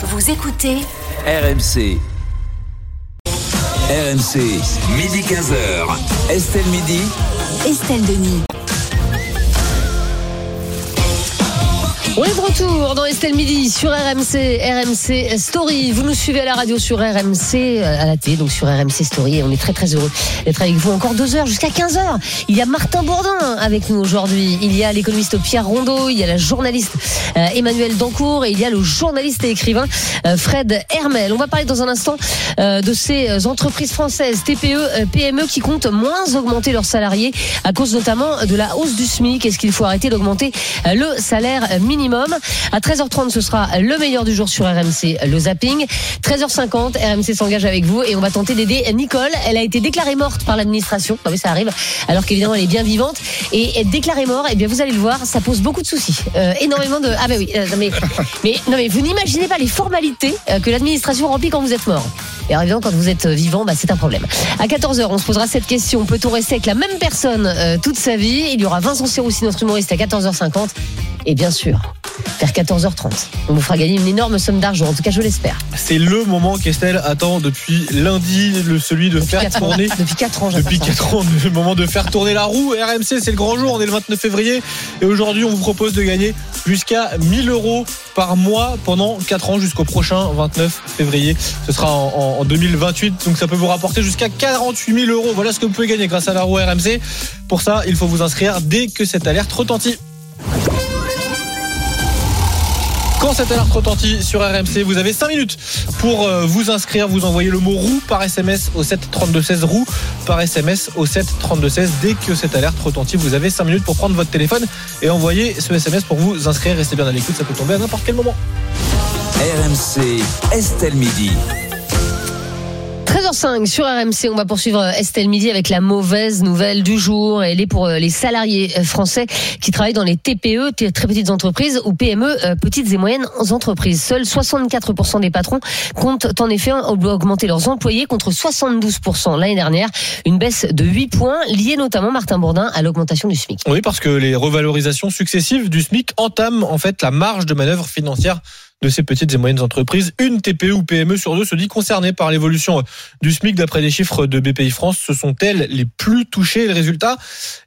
Vous écoutez RMC. RMC, midi 15h. Estelle Midi. Estelle Denis. Retour dans Estelle Midi sur RMC, RMC Story. Vous nous suivez à la radio sur RMC, euh, à la télé, donc sur RMC Story. Et on est très très heureux d'être avec vous encore deux heures jusqu'à 15 heures. Il y a Martin Bourdin avec nous aujourd'hui. Il y a l'économiste Pierre Rondeau. Il y a la journaliste euh, Emmanuel Dancourt. Et il y a le journaliste et écrivain euh, Fred Hermel. On va parler dans un instant de ces entreprises françaises, TPE, PME, qui comptent moins augmenter leurs salariés à cause notamment de la hausse du SMIC. Est-ce qu'il faut arrêter d'augmenter le salaire minimum? À 13h30, ce sera le meilleur du jour sur RMC, le zapping. 13h50, RMC s'engage avec vous et on va tenter d'aider Nicole. Elle a été déclarée morte par l'administration. Ah ça arrive. Alors qu'évidemment, elle est bien vivante. Et être déclarée morte, eh bien, vous allez le voir, ça pose beaucoup de soucis. Euh, énormément de. Ah, bah oui. Euh, mais, mais, non, mais vous n'imaginez pas les formalités euh, que l'administration remplit quand vous êtes mort. Et évidemment, quand vous êtes vivant, bah, c'est un problème. À 14h, on se posera cette question. Peut-on rester avec la même personne toute sa vie? Il y aura Vincent aussi notre humoriste, à 14h50. Et bien sûr, vers 14h30. On vous fera gagner une énorme somme d'argent, en tout cas je l'espère. C'est le moment qu'Estelle attend depuis lundi, le, celui de faire tourner. Depuis 4 ans, Depuis 4 ans, le moment de faire tourner la roue. RMC, c'est le grand jour, on est le 29 février. Et aujourd'hui, on vous propose de gagner jusqu'à 1000 euros par mois pendant 4 ans jusqu'au prochain 29 février. Ce sera en, en 2028, donc ça peut vous rapporter jusqu'à 48 000 euros. Voilà ce que vous pouvez gagner grâce à la roue RMC. Pour ça, il faut vous inscrire dès que cette alerte retentit. Quand cette alerte retentit sur RMC, vous avez 5 minutes pour euh, vous inscrire. Vous envoyez le mot roue par SMS au 7 32 16 roue par SMS au 7 32 16. Dès que cette alerte retentit, vous avez 5 minutes pour prendre votre téléphone et envoyer ce SMS pour vous inscrire. Restez bien à l'écoute, ça peut tomber à n'importe quel moment. RMC Estelle Midi. 13h05 sur RMC, on va poursuivre Estelle Midi avec la mauvaise nouvelle du jour. Elle est pour euh, les salariés euh, français qui travaillent dans les TPE, très petites entreprises, ou PME, euh, petites et moyennes entreprises. Seuls 64% des patrons comptent en effet augmenter leurs employés contre 72% l'année dernière. Une baisse de 8 points liée notamment, Martin Bourdin, à l'augmentation du SMIC. Oui, parce que les revalorisations successives du SMIC entament en fait la marge de manœuvre financière de ces petites et moyennes entreprises. Une TPE ou PME sur deux se dit concernée par l'évolution du SMIC d'après les chiffres de BPI France. Ce sont elles les plus touchées. le résultat,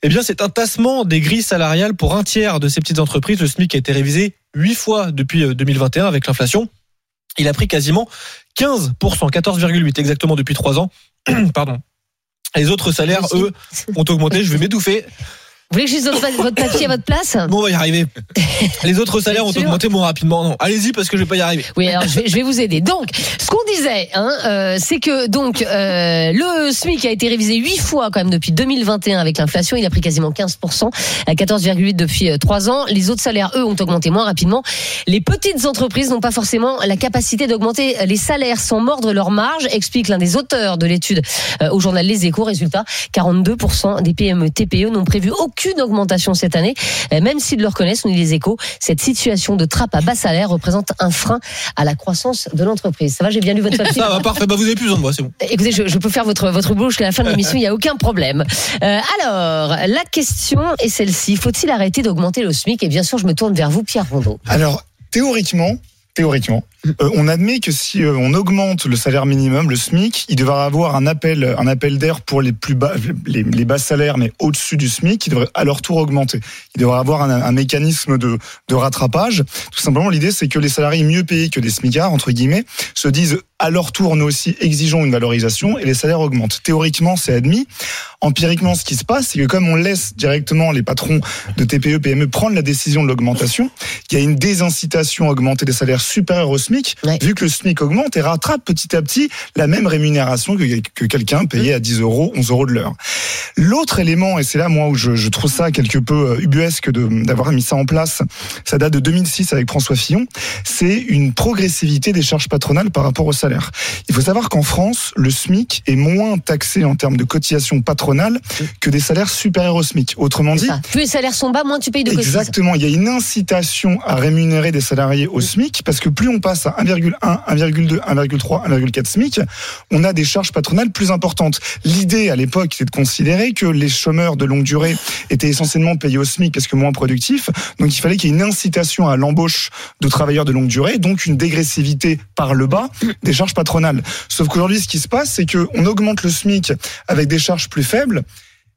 eh bien, c'est un tassement des grilles salariales pour un tiers de ces petites entreprises. Le SMIC a été révisé huit fois depuis 2021 euh, avec l'inflation. Il a pris quasiment 15%, 14,8 exactement depuis trois ans. Pardon. Les autres salaires, eux, ont augmenté. Je vais m'étouffer. Vous voulez que je votre papier à votre place? Bon, on va y arriver. Les autres salaires ont augmenté moins rapidement. Non, allez-y parce que je vais pas y arriver. Oui, alors je vais, je vais vous aider. Donc, ce qu'on disait, hein, euh, c'est que donc euh, le SMIC a été révisé huit fois quand même depuis 2021 avec l'inflation. Il a pris quasiment 15%, à 14,8 depuis euh, trois ans. Les autres salaires, eux, ont augmenté moins rapidement. Les petites entreprises n'ont pas forcément la capacité d'augmenter les salaires sans mordre leur marge, explique l'un des auteurs de l'étude euh, au journal Les Échos. Résultat, 42% des PME TPE n'ont prévu aucun aucune augmentation cette année, même s'ils le reconnaissent, nous les échos, cette situation de trappe à bas salaire représente un frein à la croissance de l'entreprise. Ça va, j'ai bien lu votre papier. Ça va, parfait. Bah, vous avez plus besoin de moi, c'est bon. Écoutez, je, peux faire votre, votre boulot jusqu'à la fin de l'émission, il n'y a aucun problème. Euh, alors, la question est celle-ci. Faut-il arrêter d'augmenter le SMIC? Et bien sûr, je me tourne vers vous, Pierre Rondeau. Alors, théoriquement, théoriquement, euh, on admet que si euh, on augmente le salaire minimum, le SMIC, il devrait avoir un appel, un appel d'air pour les plus bas, les, bas salaires, mais au-dessus du SMIC, qui devrait à leur tour augmenter. Il devrait avoir un, mécanisme de, rattrapage. Tout simplement, l'idée, c'est que les salariés mieux payés que des SMICards, entre guillemets, se disent à leur tour, nous aussi exigeons une valorisation et les salaires augmentent. Théoriquement, c'est admis. Empiriquement, ce qui se passe, c'est que comme on laisse directement les patrons de TPE, PME prendre la décision de l'augmentation, il y a une désincitation à augmenter des salaires supérieurs au SMIC vu que le SMIC augmente et rattrape petit à petit la même rémunération que, que quelqu'un payé à 10 euros, 11 euros de l'heure. L'autre élément, et c'est là moi où je, je, trouve ça quelque peu euh, ubuesque d'avoir mis ça en place, ça date de 2006 avec François Fillon, c'est une progressivité des charges patronales par rapport au salaire. Il faut savoir qu'en France, le SMIC est moins taxé en termes de cotisation patronale patronales que des salaires supérieurs au SMIC. Autrement dit. Plus les salaires sont bas, moins tu payes de cotises. Exactement, il y a une incitation à rémunérer des salariés au SMIC parce que plus on passe à 1,1, 1,2, 1,3, 1,4 SMIC, on a des charges patronales plus importantes. L'idée à l'époque, c'est de considérer que les chômeurs de longue durée étaient essentiellement payés au SMIC parce que moins productifs, donc il fallait qu'il y ait une incitation à l'embauche de travailleurs de longue durée, donc une dégressivité par le bas des charges patronales. Sauf qu'aujourd'hui, ce qui se passe, c'est qu'on augmente le SMIC avec des charges plus faibles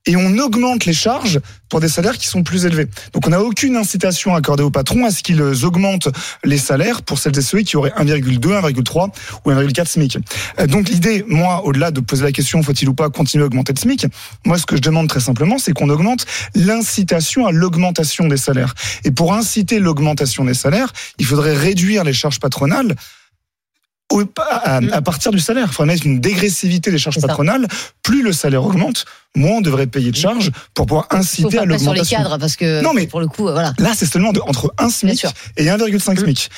et on augmente les charges pour des salaires qui sont plus élevés. Donc on n'a aucune incitation accordée aux patrons à ce qu'ils augmentent les salaires pour celles et ceux qui auraient 1,2, 1,3 ou 1,4 SMIC. Euh, Donc l'idée, moi, au-delà de poser la question faut-il ou pas continuer à augmenter le SMIC, moi ce que je demande très simplement, c'est qu'on augmente l'incitation à l'augmentation des salaires. Et pour inciter l'augmentation des salaires, il faudrait réduire les charges patronales au- à, à partir du salaire. Il faudrait mettre une dégressivité des charges patronales. Plus le salaire augmente, moins on devrait payer de charges pour pouvoir faut inciter à faire pas sur les l'augmentation. cadres parce que Non, mais- pour le coup, voilà. Là, c'est seulement de- entre 1 SMIC et 1,5 SMIC.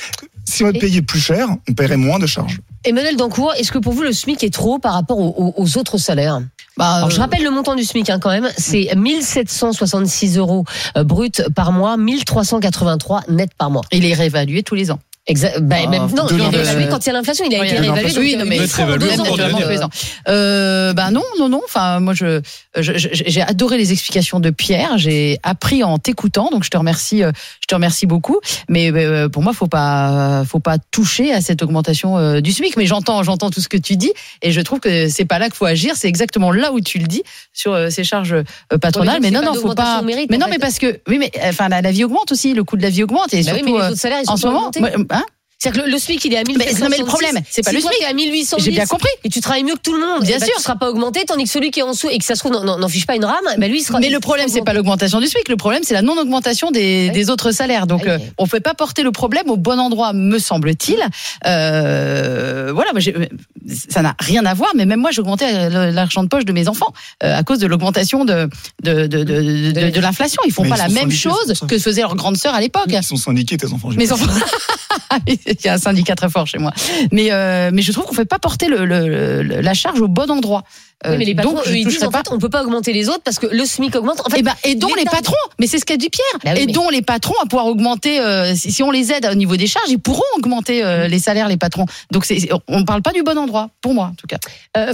Si on payait plus cher, on paierait moins de charges. Emmanuel Dancourt, est-ce que pour vous le SMIC est trop par rapport aux, autres salaires? Bah, Alors, je euh, rappelle le montant du SMIC hein, quand même, c'est 1766 euros euh, brut par mois, 1383 net par mois. il est réévalué tous les ans. Exact. Bah, Ah, même, non, il est quand il y a l'inflation. Il a Oui, été réévalué. Oui, non, euh, mais en deux ans. Euh, bah non, non, non. Enfin, moi, je, j'ai adoré les explications de Pierre. J'ai appris en t'écoutant, donc je te remercie, euh, je te remercie beaucoup. Mais euh, pour moi, faut pas, faut pas toucher à cette augmentation euh, du SMIC. Mais j'entends, j'entends tout ce que tu dis, et je trouve que c'est pas là qu'il faut agir. C'est exactement là où tu le dis sur euh, ces charges euh, patronales. Oui, mais non, non, faut pas. mérite, mais non, fait. mais parce que, oui, mais enfin, la, la vie augmente aussi, le coût de la vie augmente, et Bah oui, mais surtout les euh, autres salaires, ils en ce moment. C'est-à-dire que le, le SMIC, il est à Mais- non, mais le 1766. problème, c'est pas Si le SMIC. à 1810. J'ai bien compris. Et tu travailles mieux que tout le monde. Bien ben, sûr. Tu seras pas augmenté, tandis que celui qui est en dessous et que ça se trouve, n'en- fiche pas une rame, bah lui, il sera. Mais le problème, c'est pas l'augmentation du SMIC. Le problème, c'est la non-augmentation des, Oui. des autres salaires. Donc, Oui. euh, on ne peut pas porter le problème au bon endroit, me semble-t-il. Euh, voilà, moi, ça n'a rien à voir. Mais même moi, j'augmentais euh, l'argent de poche de mes enfants euh, à cause de l'augmentation de, de, de, de, de, de- de l'inflation. Ils font Mais pas ils la même chose que faisaient leurs grandes sœurs à l'époque. Ils sont syndiqués, tes enfants. Mes enfants. Il y a un syndicat très fort chez moi. Mais, euh, mais je trouve qu'on ne fait pas porter le, le- le- la charge au bon endroit. Euh, Oui, mais les patrons, donc, eux, ils disent en pas. fait, on peut pas augmenter les autres parce que le SMIC augmente. En fait, Eh ben, aidons les l'État- patrons. Mais c'est ce qu'a dit Pierre. Bah oui, mais- aidons les patrons à pouvoir augmenter. euh, si, si on les aide au niveau des charges, ils pourront augmenter euh, les salaires, les patrons. Donc, on ne parle pas du bon endroit, pour moi, en tout cas.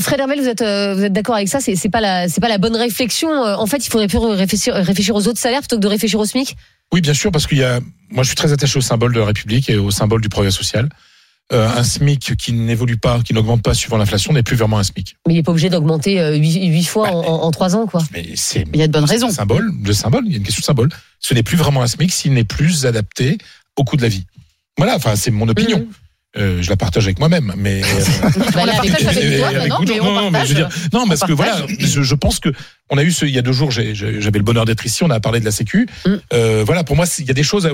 Fred Hermel, vous êtes, vous êtes d'accord avec ça? C'est pas la, pas la bonne réflexion. En fait, il faudrait plus réfléchir, réfléchir aux autres salaires plutôt que de réfléchir au SMIC? Oui, bien sûr, parce qu'il y a. Moi, je suis très attaché au symbole de la République et au symbole du progrès social. Euh, un SMIC qui n'évolue pas, qui n'augmente pas suivant l'inflation, n'est plus vraiment un SMIC. Mais il est pas obligé d'augmenter euh, huit huit fois Bah, en, trois ans, quoi. Mais c'est Il y a de bonnes c'est raisons. un symbole, de symbole. Il y a une question de symbole. Ce n'est plus vraiment un SMIC s'il n'est plus adapté au coût de la vie. Voilà. Enfin, c'est mon opinion. Mhm. Euh, je la partage avec moi-même, mais euh, Bah, non, beaucoup de mais gens. on non, non, mais je veux dire, partage. non, parce On que voilà, je, je pense que on a eu ce, il y a deux jours, j'avais le bonheur d'être ici, on a parlé de la Sécu. Mm. Euh, voilà, pour moi, il y a des choses euh,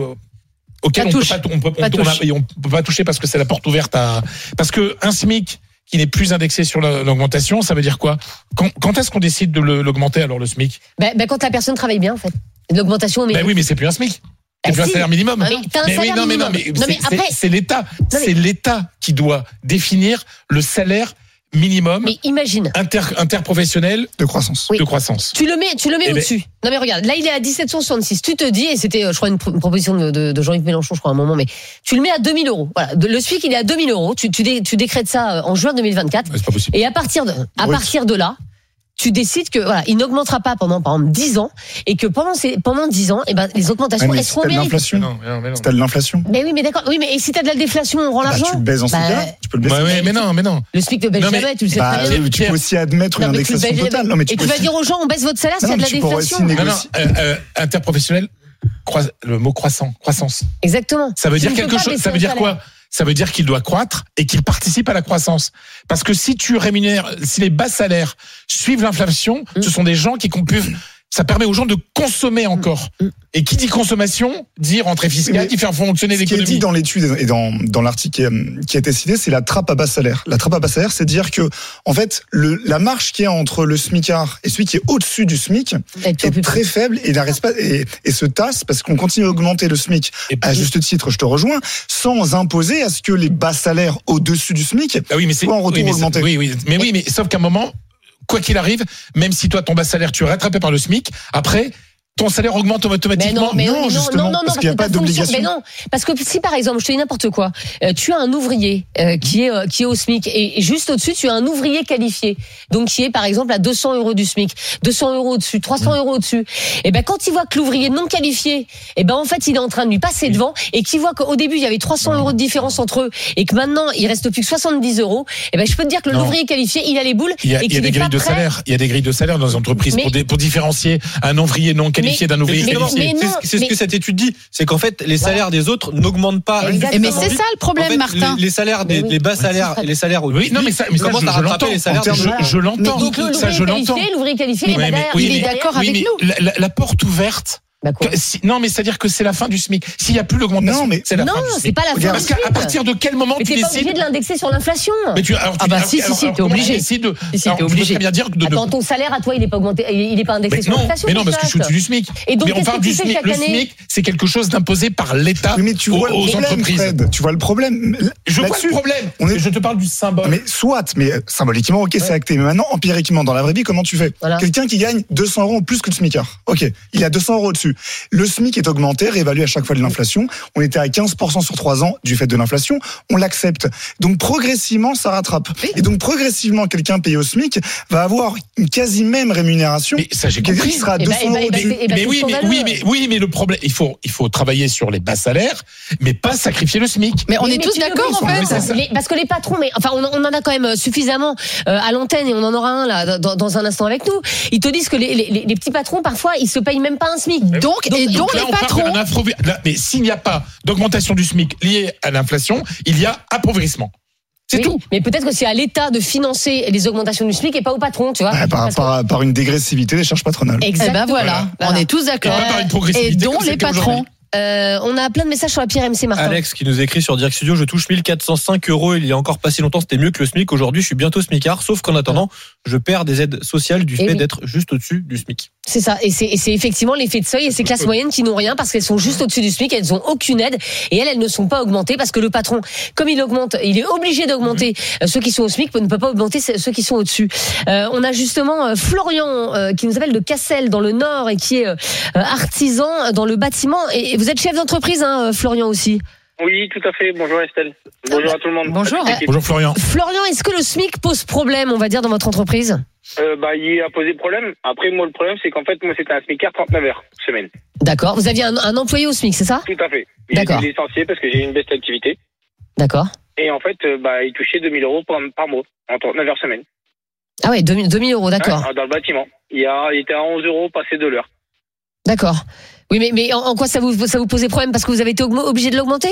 auxquelles Pas on peut touche. pas, on peut, peut- pas toucher parce que c'est la porte ouverte à, parce que un SMIC qui n'est plus indexé sur la- l'augmentation, ça veut dire quoi? Quand, quand est-ce qu'on décide de l'augmenter alors le SMIC? Bah, bah, quand la personne travaille bien, en fait. L'augmentation, mais. Ben oui, mais c'est plus un SMIC. Bah C'est plus un si. salaire minimum. Mais Mais oui, non, mais non, mais mais c'est- l'État, mais- c'est l'État qui doit définir le salaire minimum Mais imagine. inter, interprofessionnel de croissance. Oui. de croissance. Tu le mets, tu le mets Eh ben- au-dessus. Non mais regarde, là il est à 1766. Tu te dis, et c'était, euh, je crois, une, pro- une proposition de, de- de Jean-Yves Mélenchon, je crois, à un moment, mais tu le mets à 2000 euros. Voilà, De- le SMIC il est à 2000 euros. Tu, tu, dé- tu décrètes ça euh, en juin 2024. Ouais, C'est pas possible. Et à partir de, à Oui. partir de là, tu décides que voilà, il n'augmentera pas pendant par exemple 10 ans et que pendant ces pendant 10 ans, eh ben les augmentations elles seront mérite. l'inflation, t'as de l'inflation, Mais oui, mais d'accord. Oui, mais et si t'as de la déflation, on rend bah, l'argent. tu le baises en Bah. Tu peux le baisser. Ouais, ouais, mais non, mais non. Le SMIC ne baisse jamais, tu le sais Bah, bien. tu peux aussi admettre Non, une mais tu le indexation baisses- totale. Non, mais tu et tu vas dire aux gens, on baisse votre salaire s'il y a de la déflation. Non, non, euh, euh, interprofessionnel, le mot croissant, croissance. Exactement. Ça veut dire quelque chose. Ça veut dire quoi Ça veut dire qu'il doit croître et qu'il participe à la croissance. Parce que si tu rémunères, si les bas salaires suivent l'inflation, Mm. ce sont des gens qui peuvent. Ça permet aux gens de consommer encore. Mm. Et qui dit consommation dit rentrée fiscale, Mais qui fait fonctionner Ce qui est dit l'économie. dans l'étude et dans, dans l'article qui, est- qui a été cité, c'est la trappe à bas salaire. La trappe à bas salaire, c'est dire que, en fait, le, la marge qu'il y a entre le SMICard et celui qui est au-dessus du SMIC est plus- très faible et, n'arrête pas, et, et se tasse parce qu'on continue à augmenter le SMIC Et- à juste titre, je te rejoins, sans imposer à ce que les bas salaires au-dessus du SMIC Ah oui, mais c'est Soit en retour oui, mais oui, mais oui, mais sauf qu'à un moment, quoi qu'il arrive, même si toi ton bas salaire tu es rattrapé par le SMIC, après ton salaire augmente Mais automatiquement. non, mais non, non, justement, non, non, non, parce qu'il y a pas d'obligation. Mais non, parce que si par exemple, je te dis n'importe quoi, euh, tu as un ouvrier euh, qui est euh, qui est au SMIC et juste au-dessus, tu as un ouvrier qualifié, donc qui est par exemple à 200 euros du SMIC, 200 euros au-dessus, 300 euros au-dessus. Et ben quand il voit que l'ouvrier non qualifié, et ben en fait il est en train de lui passer devant et qu'il voit qu'au début il y avait 300 euros de différence entre eux et que maintenant il reste plus que 70 euros, et ben je peux te dire que l'ouvrier qualifié, il a les boules Il y a, et il y a des grilles de salaire. Il y a des grilles de salaire dans les entreprises Mais- pour, pour différencier un ouvrier non qualifié d'un ouvrier mais- qualifié. mais C'est ce- que cette étude dit, c'est qu'en fait les salaires des autres n'augmentent pas. Mais c'est ça le problème, Martin. Les, salaires les bas salaires, les salaires au Oui, non, mais ça, mais ça, commencent je, l'entends. Je, l'entends. Ça, je l'entends. l'ouvrier qualifié, il est d'accord oui, avec nous. la porte ouverte. Bah, quoi que- si- non, mais c'est-à-dire que c'est la fin du SMIC. S'il n'y a plus l'augmentation, Non, mais- c'est la Non, fin du c'est SMIC. pas la fin Parce qu'à partir de quel moment Mais tu t'es pas obligé décides de l'indexer sur l'inflation. mais tu, alors, tu- Ah bah alors, si, si, alors, si, t'es obligé. décides Si, t'es obligé. bien dire de, de- Attends, ton salaire à toi, il est pas augmenté, il est pas indexé mais sur non, l'inflation. mais non, parce que je suis au-dessus du SMIC. Et donc, mais on parle que du SMIC. Le année SMIC, c'est quelque chose d'imposé par l'État Oui, mais tu aux, vois le aux problème, entreprises. Tu vois le problème. Je vois le problème. Je te parle du symbole. Mais soit, mais symboliquement, ok, c'est acté. Mais maintenant, empiriquement, dans la vraie vie, comment tu fais. Quelqu'un qui gagne 200 euros en plus que le SMICard. Ok, il a 200 euros dessus. Le SMIC est augmenté, réévalué à chaque fois de l'inflation. On était à 15% sur 3 ans du fait de l'inflation. On l'accepte. Donc progressivement, ça rattrape. Et donc progressivement, quelqu'un payé au SMIC va avoir une quasi même rémunération. Mais ça, j'ai compris. sera à Eh ben, 200 eh ben, euros eh ben, dessus. eh ben, mais oui, mais oui, mais oui, mais le problème, il faut, il faut travailler sur les bas salaires, mais pas sacrifier le SMIC. Mais on est mais tous d'accord en fait. Les- parce que les patrons, mais enfin, on, on en a quand même suffisamment euh, à l'antenne et on en aura un là dans, dans un instant avec nous. Ils te disent que les, les, les petits patrons parfois ils se payent même pas un SMIC. Donc, et donc Donc là, les patrons. là, mais s'il n'y a pas d'augmentation du SMIC liée à l'inflation, il y a appauvrissement. C'est Oui, tout. Mais peut-être que c'est à l'État de financer les augmentations du SMIC et pas au patron, tu vois. Par, que- par, par une dégressivité des charges patronales. Eh Exactement. ben voilà, Voilà. on est tous Et d'accord. pas par une Et progressivité dont les patrons. Euh, on a plein de messages sur la pierre MC Martin. Alex qui nous écrit sur Direct Studio, je touche 1405 euros. Il y a encore pas si longtemps, c'était mieux que le SMIC. Aujourd'hui, je suis bientôt SMICard, sauf qu'en attendant, je perds des aides sociales du Eh fait oui. d'être juste au-dessus du SMIC. C'est ça, et c'est effectivement l'effet de seuil et ces classes moyennes qui n'ont rien parce qu'elles sont juste au-dessus du SMIC, elles ont aucune aide et elles, elles ne sont pas augmentées parce que le patron, comme il augmente, il est obligé d'augmenter euh, ceux qui sont au SMIC, ne peut pas augmenter ceux qui sont au-dessus. Euh, on a justement Florian qui nous appelle de Cassel dans le Nord et qui est artisan dans le bâtiment et vous êtes chef d'entreprise, hein, euh, Florian aussi. Oui, tout à fait. Bonjour Estelle. Bonjour à tout le monde. Bonjour. L'équipe. Bonjour Florian. Florian, est-ce que le SMIC pose problème, on va dire, dans votre entreprise Euh, bah, il a posé problème. Après, moi, le problème, c'est qu'en fait, moi, c'était un SMICard 39 heures semaine. D'accord. Vous aviez un, un employé au SMIC, c'est ça Tout à fait. D'accord. été licencié parce que j'ai eu une baisse d'activité. D'accord. Et en fait, euh, bah, il touchait 2000 euros par, par mois, en 39 heures semaine. Ah ouais, 2000, 2000 euros, d'accord. Ouais, dans le bâtiment. Il, a, il était à 11 euros passé de l'heure. D'accord. Oui, mais, mais en, en quoi ça vous, ça vous posait problème Parce que vous avez été obligé de l'augmenter?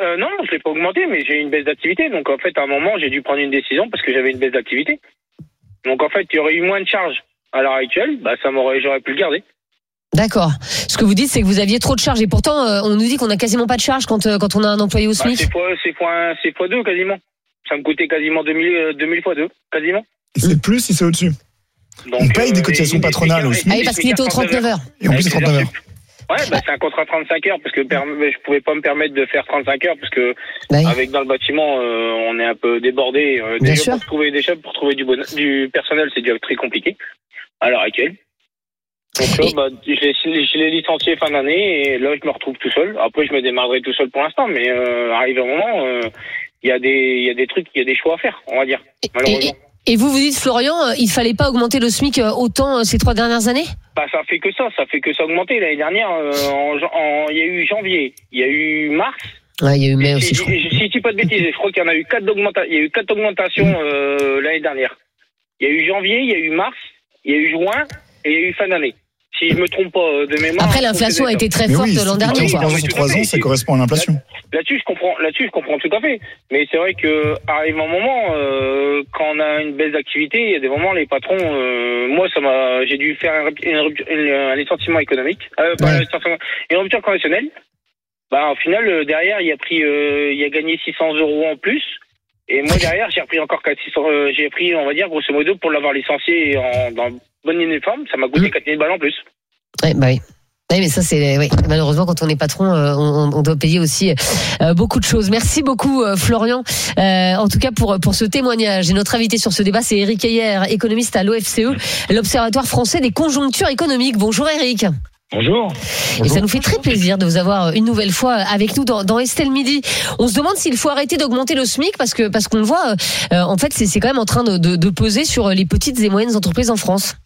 Euh, non, je l'ai pas augmenté, mais j'ai eu une baisse d'activité. Donc, en fait, à un moment, j'ai dû prendre une décision parce que j'avais une baisse d'activité. Donc, en fait, il y aurait eu moins de charges. À l'heure actuelle, bah, ça m'aurait, j'aurais pu le garder. D'accord. Ce que vous dites, c'est que vous aviez trop de charges. Et pourtant, euh, on nous dit qu'on a quasiment pas de charges quand, euh, quand on a un employé au Bah, SMIC. c'est fois, c'est fois, un- c'est fois deux quasiment. Ça me coûtait quasiment 2000, euh, 2000 fois deux, quasiment. C'est plus si c'est au-dessus. Donc, On paye des cotisations patronales au SMIC. Ah oui, parce qu'il était aux 39 heures. Et en plus, c'est 39 heures. Ouais, bah, c'est un contrat 35 heures parce que je pouvais pas me permettre de faire 35 heures parce que Bah oui. avec dans le bâtiment euh, on est un peu débordé. Euh, Bien déjà sûr. pour trouver des chefs, pour trouver du, bon, du personnel, c'est déjà très compliqué à l'heure actuelle. Donc là, Et- bah, je l'ai licencié fin d'année et là je me retrouve tout seul. Après je me démarrerai tout seul pour l'instant, mais euh, arrive un moment, euh, il y a des il y a des trucs, il y a des choix à faire, on va dire. Malheureusement. Et vous vous dites, Florian, euh, il fallait pas augmenter le SMIC euh, autant euh, ces trois dernières années? Bah, ça fait que ça, ça fait que ça augmenter. L'année dernière, euh, en jan- en- il y a eu janvier, il y a eu mars. Ouais, il y a eu mai si, aussi, je si, je dis pas de bêtises, je crois qu'il y en a eu quatre d'augmenta- il y a eu quatre augmentations euh, l'année dernière. Il y a eu janvier, il y a eu mars, il y a eu juin et il y a eu fin d'année. Si je me trompe pas de mémoire. Après, je l'inflation a été très forte oui, l'an dernier. plutôt quoi. sur Tout à 3 fait. ans, ça correspond à l'inflation. Là-dessus, je comprends. Là-dessus, je comprends tout à fait. Mais c'est vrai que arrive un moment euh, quand on a une baisse d'activité, il y a des moments les patrons. euh, moi, ça m'a, j'ai dû faire un, rup- une rupture- une- un licenciement économique, euh, pas Ouais. une rupture conventionnelle. Bah, au final, euh, derrière, il a pris, il a gagné 600 euros en plus. Et moi, derrière, j'ai repris encore 400, euh, j'ai pris, on va dire, grosso modo, pour l'avoir licencié en, dans bonne uniforme, ça m'a coûté Mm. 4000 balles en plus. Ouais, bah oui. Oui, mais ça, c'est oui. malheureusement quand on est patron, euh, on, on doit payer aussi euh, beaucoup de choses. Merci beaucoup, euh, Florian. Euh, en tout cas pour pour ce témoignage. Et notre invité sur ce débat, c'est Eric Ayer, économiste à l'OFCE, l'Observatoire français des conjonctures économiques. Bonjour, Eric. Bonjour. Et ça nous fait très plaisir de vous avoir une nouvelle fois avec nous dans, dans Estelle Midi. On se demande s'il faut arrêter d'augmenter le SMIC parce que parce qu'on le voit, euh, en fait, c'est c'est quand même en train de, de, de peser sur les petites et moyennes entreprises en France.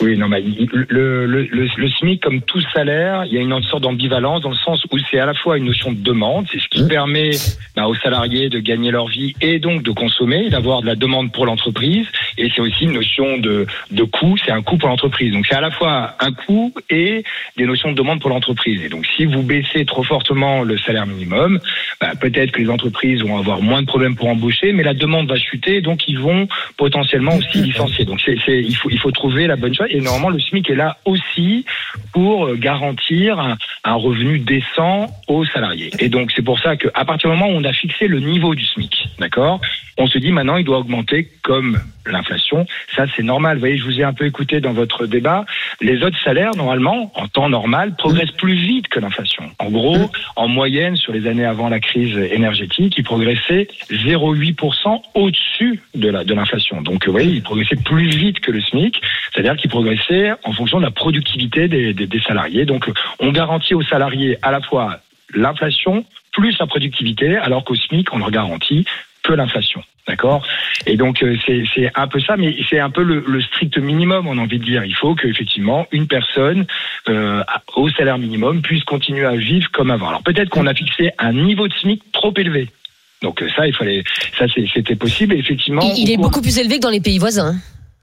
Oui, non, mais le, le, le, le SMIC, comme tout salaire, il y a une sorte d'ambivalence dans le sens où c'est à la fois une notion de demande, c'est ce qui permet bah, aux salariés de gagner leur vie et donc de consommer, d'avoir de la demande pour l'entreprise, et c'est aussi une notion de, de coût, c'est un coût pour l'entreprise. Donc c'est à la fois un coût et des notions de demande pour l'entreprise. Et donc si vous baissez trop fortement le salaire minimum, bah, peut-être que les entreprises vont avoir moins de problèmes pour embaucher, mais la demande va chuter, donc ils vont potentiellement aussi licencier. Donc c'est, c'est, il faut il faut trouver la bonne chose. Et normalement le SMIC est là aussi pour euh, garantir un, revenu décent aux salariés. Et donc c'est pour ça qu'à partir du moment où on a fixé le niveau du SMIC, d'accord, on se dit maintenant il doit augmenter comme l'inflation. Ça c'est normal. Vous voyez, je vous ai un peu écouté dans votre débat. Les autres salaires normalement en temps normal progressent plus vite que l'inflation. En gros, en moyenne sur les années avant la crise énergétique, ils progressaient 0,8% au-dessus de l'inflation. Donc vous voyez, ils progressaient plus vite que le SMIC, c'est-à-dire qu'ils progressaient en fonction de la productivité des, des, des salariés. Donc on garantit aux salariés à la fois l'inflation plus la productivité, alors qu'au SMIC, on leur garantit que l'inflation. D'accord? Et donc euh, c'est un peu ça, mais c'est un peu le, le strict minimum, on a envie de dire. Il faut qu'effectivement une personne euh, au salaire minimum puisse continuer à vivre comme avant. Alors peut-être qu'on a fixé un niveau de SMIC trop élevé. Donc euh, ça, il fallait, ça c'était possible. Et effectivement, Il, est beaucoup plus élevé que dans les pays voisins.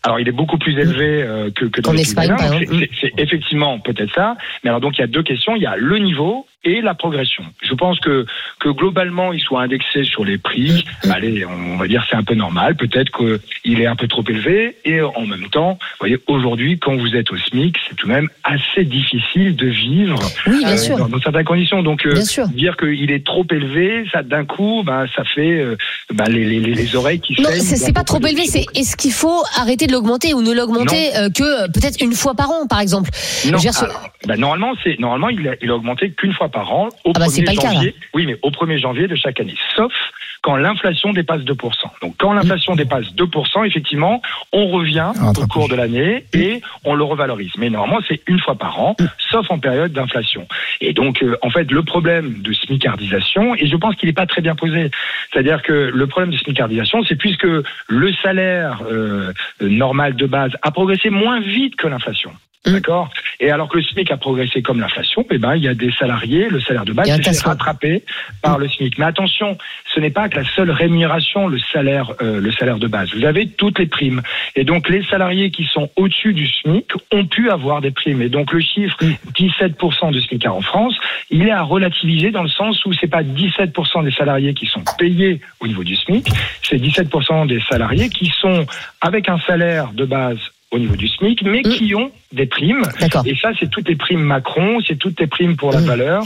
Alors, il est beaucoup plus élevé euh, que, que dans les pays c'est effectivement peut-être ça. Mais alors, donc, il y a deux questions. Il y a le niveau et la progression. Je pense que, que globalement, il soit indexé sur les prix. Allez, on va dire c'est un peu normal. Peut-être qu'il est un peu trop élevé. Et en même temps, vous voyez, aujourd'hui, quand vous êtes au SMIC, c'est tout de même assez difficile de vivre Oui, bien euh, sûr. dans, dans certaines conditions. Donc, euh, dire qu'il est trop élevé, ça d'un coup, ben, ça fait euh, ben, les, les, les- les oreilles qui Non, c'est pas trop élevé. C'est est-ce qu'il faut arrêter de l'augmenter ou ne l'augmenter euh, que euh, peut-être une fois par an, par exemple? Non, alors, bah, normalement, c'est normalement il a, il a augmenté qu'une fois par an au Ah bah, c'est 1er pas le cas, janvier. oui, mais au 1er janvier de chaque année, sauf quand l'inflation dépasse 2%. Donc quand l'inflation dépasse 2%, effectivement, on revient au rattrapage. cours de l'année et on le revalorise. Mais normalement, c'est une fois par an, sauf en période d'inflation. Et donc, euh, en fait, le problème de smicardisation, et je pense qu'il n'est pas très bien posé, c'est-à-dire que le problème de smicardisation, c'est puisque le salaire euh, euh, normal de base a progressé moins vite que l'inflation. Mm. D'accord? Et alors que le SMIC a progressé comme l'inflation, eh ben, il y a des salariés, le salaire de base s'est rattraper par le SMIC. Mais attention, ce n'est pas que la seule rémunération, le salaire, euh, le salaire de base. Vous avez toutes les primes. Et donc, les salariés qui sont au-dessus du SMIC ont pu avoir des primes. Et donc, le chiffre 17% de SMIC en France, il est à relativiser dans le sens où c'est pas 17% des salariés qui sont payés au niveau du SMIC, c'est 17% des salariés qui sont avec un salaire de base au niveau du SMIC, mais Mm. qui ont des primes. Et ça, c'est toutes les primes Macron, c'est toutes les primes pour la Mm. valeur,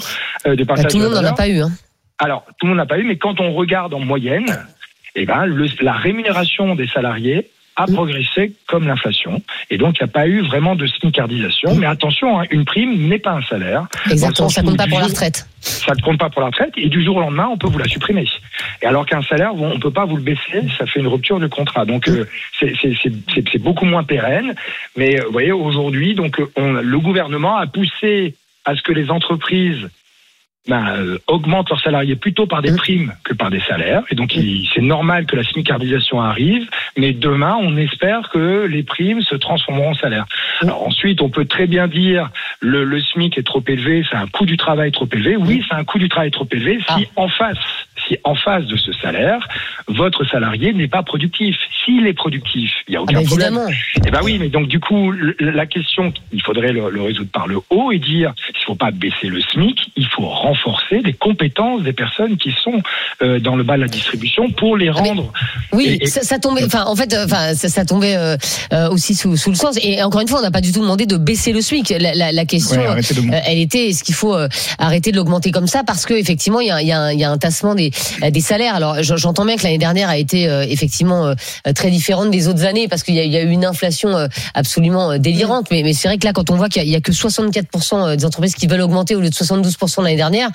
euh, de Bah, partage tout le de monde n'en a pas eu. Hein. Alors, tout le monde n'a pas eu, mais quand on regarde en moyenne, eh ben, le- la rémunération des salariés a progressé comme l'inflation. Et donc, il n'y a pas eu vraiment de smicardisation. Mais attention, hein, une prime n'est pas un salaire. Exactement, ça sens compte pas pour la retraite. Ça ne compte pas pour la retraite. Et du jour au lendemain, on peut vous la supprimer. Et alors qu'un salaire, on ne peut pas vous le baisser. Ça fait une rupture de contrat. Donc, euh, c'est- beaucoup moins pérenne. Mais euh, vous voyez, aujourd'hui, donc, euh, on- le gouvernement a poussé à ce que les entreprises ben, euh, augmentent leurs salariés plutôt par des Mmh. primes que par des salaires. Et donc, il- c'est normal que la smicardisation arrive, mais demain, on espère que les primes se transformeront en salaire. Alors ensuite, on peut très bien dire le, le SMIC est trop élevé, c'est un coût du travail trop élevé. Oui, c'est un coût du travail trop élevé si en face, si en face de ce salaire, votre salarié n'est pas productif. S'il est productif, il y a Ah aucun bah, problème. évidemment. Eh ben oui, mais donc du coup, la question, il faudrait le, le résoudre par le haut et dire, il faut pas baisser le SMIC, il faut renforcer les compétences des personnes qui sont euh, dans le bas de la distribution pour les Ah, mais- rendre. Oui, Et- et- ça, ça tombait. Enfin, en fait, euh, enfin, ça, ça tombait euh, euh, aussi sous, sous le sens. Et encore une fois, on n'a pas du tout demandé de baisser le SMIC. La, la, la question, Ouais, de elle était est-ce qu'il faut arrêter de l'augmenter comme ça? Parce que effectivement, il y a, y un, il y a un tassement des, des salaires. Alors, j'entends bien que l'année dernière a été euh, effectivement euh, très différente des autres années parce qu'il y, a- eu une inflation euh, absolument euh, délirante. Mais, c'est vrai que là, quand on voit qu'il y a- que 64% des entreprises qui veulent augmenter au lieu de 72% l'année dernière.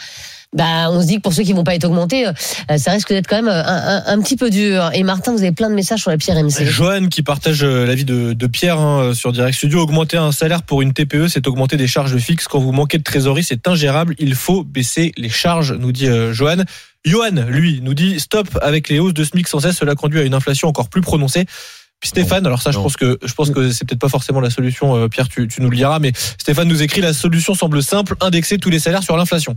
Bah, on se dit que pour ceux qui vont pas être augmentés, euh, ça risque d'être quand même euh, un, petit peu dur. Et Martin, vous avez plein de messages sur la pierre MC. Johan qui partage euh, l'avis de, de Pierre hein, sur Direct Studio. Augmenter un salaire pour une TPE, c'est augmenter des charges fixes. Quand vous manquez de trésorerie, c'est ingérable. Il faut baisser les charges, nous dit euh, Johan. Johan, lui, nous dit stop avec les hausses de SMIC sans cesse. Cela conduit à une inflation encore plus prononcée. Puis Stéphane, alors ça, je pense que je pense que c'est peut-être pas forcément la solution. euh, Pierre, tu, tu nous le diras, mais Stéphane nous écrit la solution semble simple indexer tous les salaires sur l'inflation.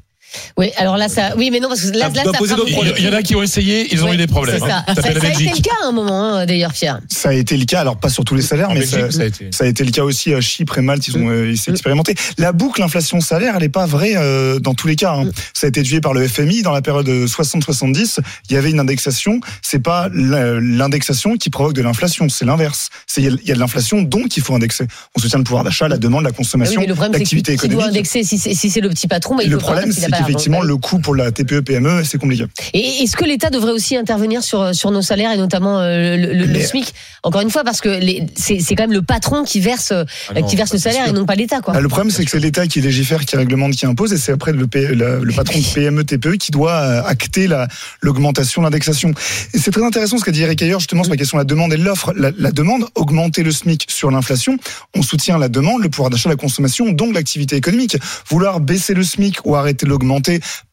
Oui, alors là, ça, oui, mais non, parce que là, Ça là, ça poser d'autres Il problèmes. y- il y en a qui ont essayé, ils ont Oui, eu des problèmes. C'est ça. hein. Ça, Ça ça a été le cas à un moment, hein, d'ailleurs, Pierre. Ça a été le cas, alors pas sur tous les salaires, En mais Belgique, ça, ça a été. ça a été le cas aussi à Chypre et Malte, ils ont euh, ils Mm. expérimenté. La boucle inflation-salaire, elle n'est pas vraie euh, dans tous les cas. hein. Mm. Ça a été étudié par le FMI dans la période 60-70. Il y avait une indexation. C'est pas l'indexation qui provoque de l'inflation, c'est l'inverse. Il y a- de l'inflation, donc il faut indexer. On soutient le pouvoir d'achat, la demande, la Ah oui, consommation, mais le problème, c'est que l'activité qui doit économique. indexer si c'est si le petit patron, bah, il le problème, c'est. Qu'effectivement, le coût pour la TPE, PME, c'est compliqué. Et est-ce que l'État devrait aussi intervenir sur sur nos salaires et notamment euh, le, le- le Mais- SMIC? Encore une fois, parce que c'est quand même le patron qui verse euh, non, qui verse le salaire et non pas l'État. Ah, le problème, c'est que c'est l'État qui légifère, qui réglemente, qui impose, et c'est après le, P- la- le patron de PME, TPE qui doit euh, acter la- l'augmentation, l'indexation. Et c'est très intéressant ce qu'a dit Eric ailleurs, justement, sur la question de la demande et de l'offre. La, la demande, augmenter le SMIC sur l'inflation, on soutient la demande, le pouvoir d'achat, la consommation, donc l'activité économique. Vouloir baisser le SMIC ou arrêter de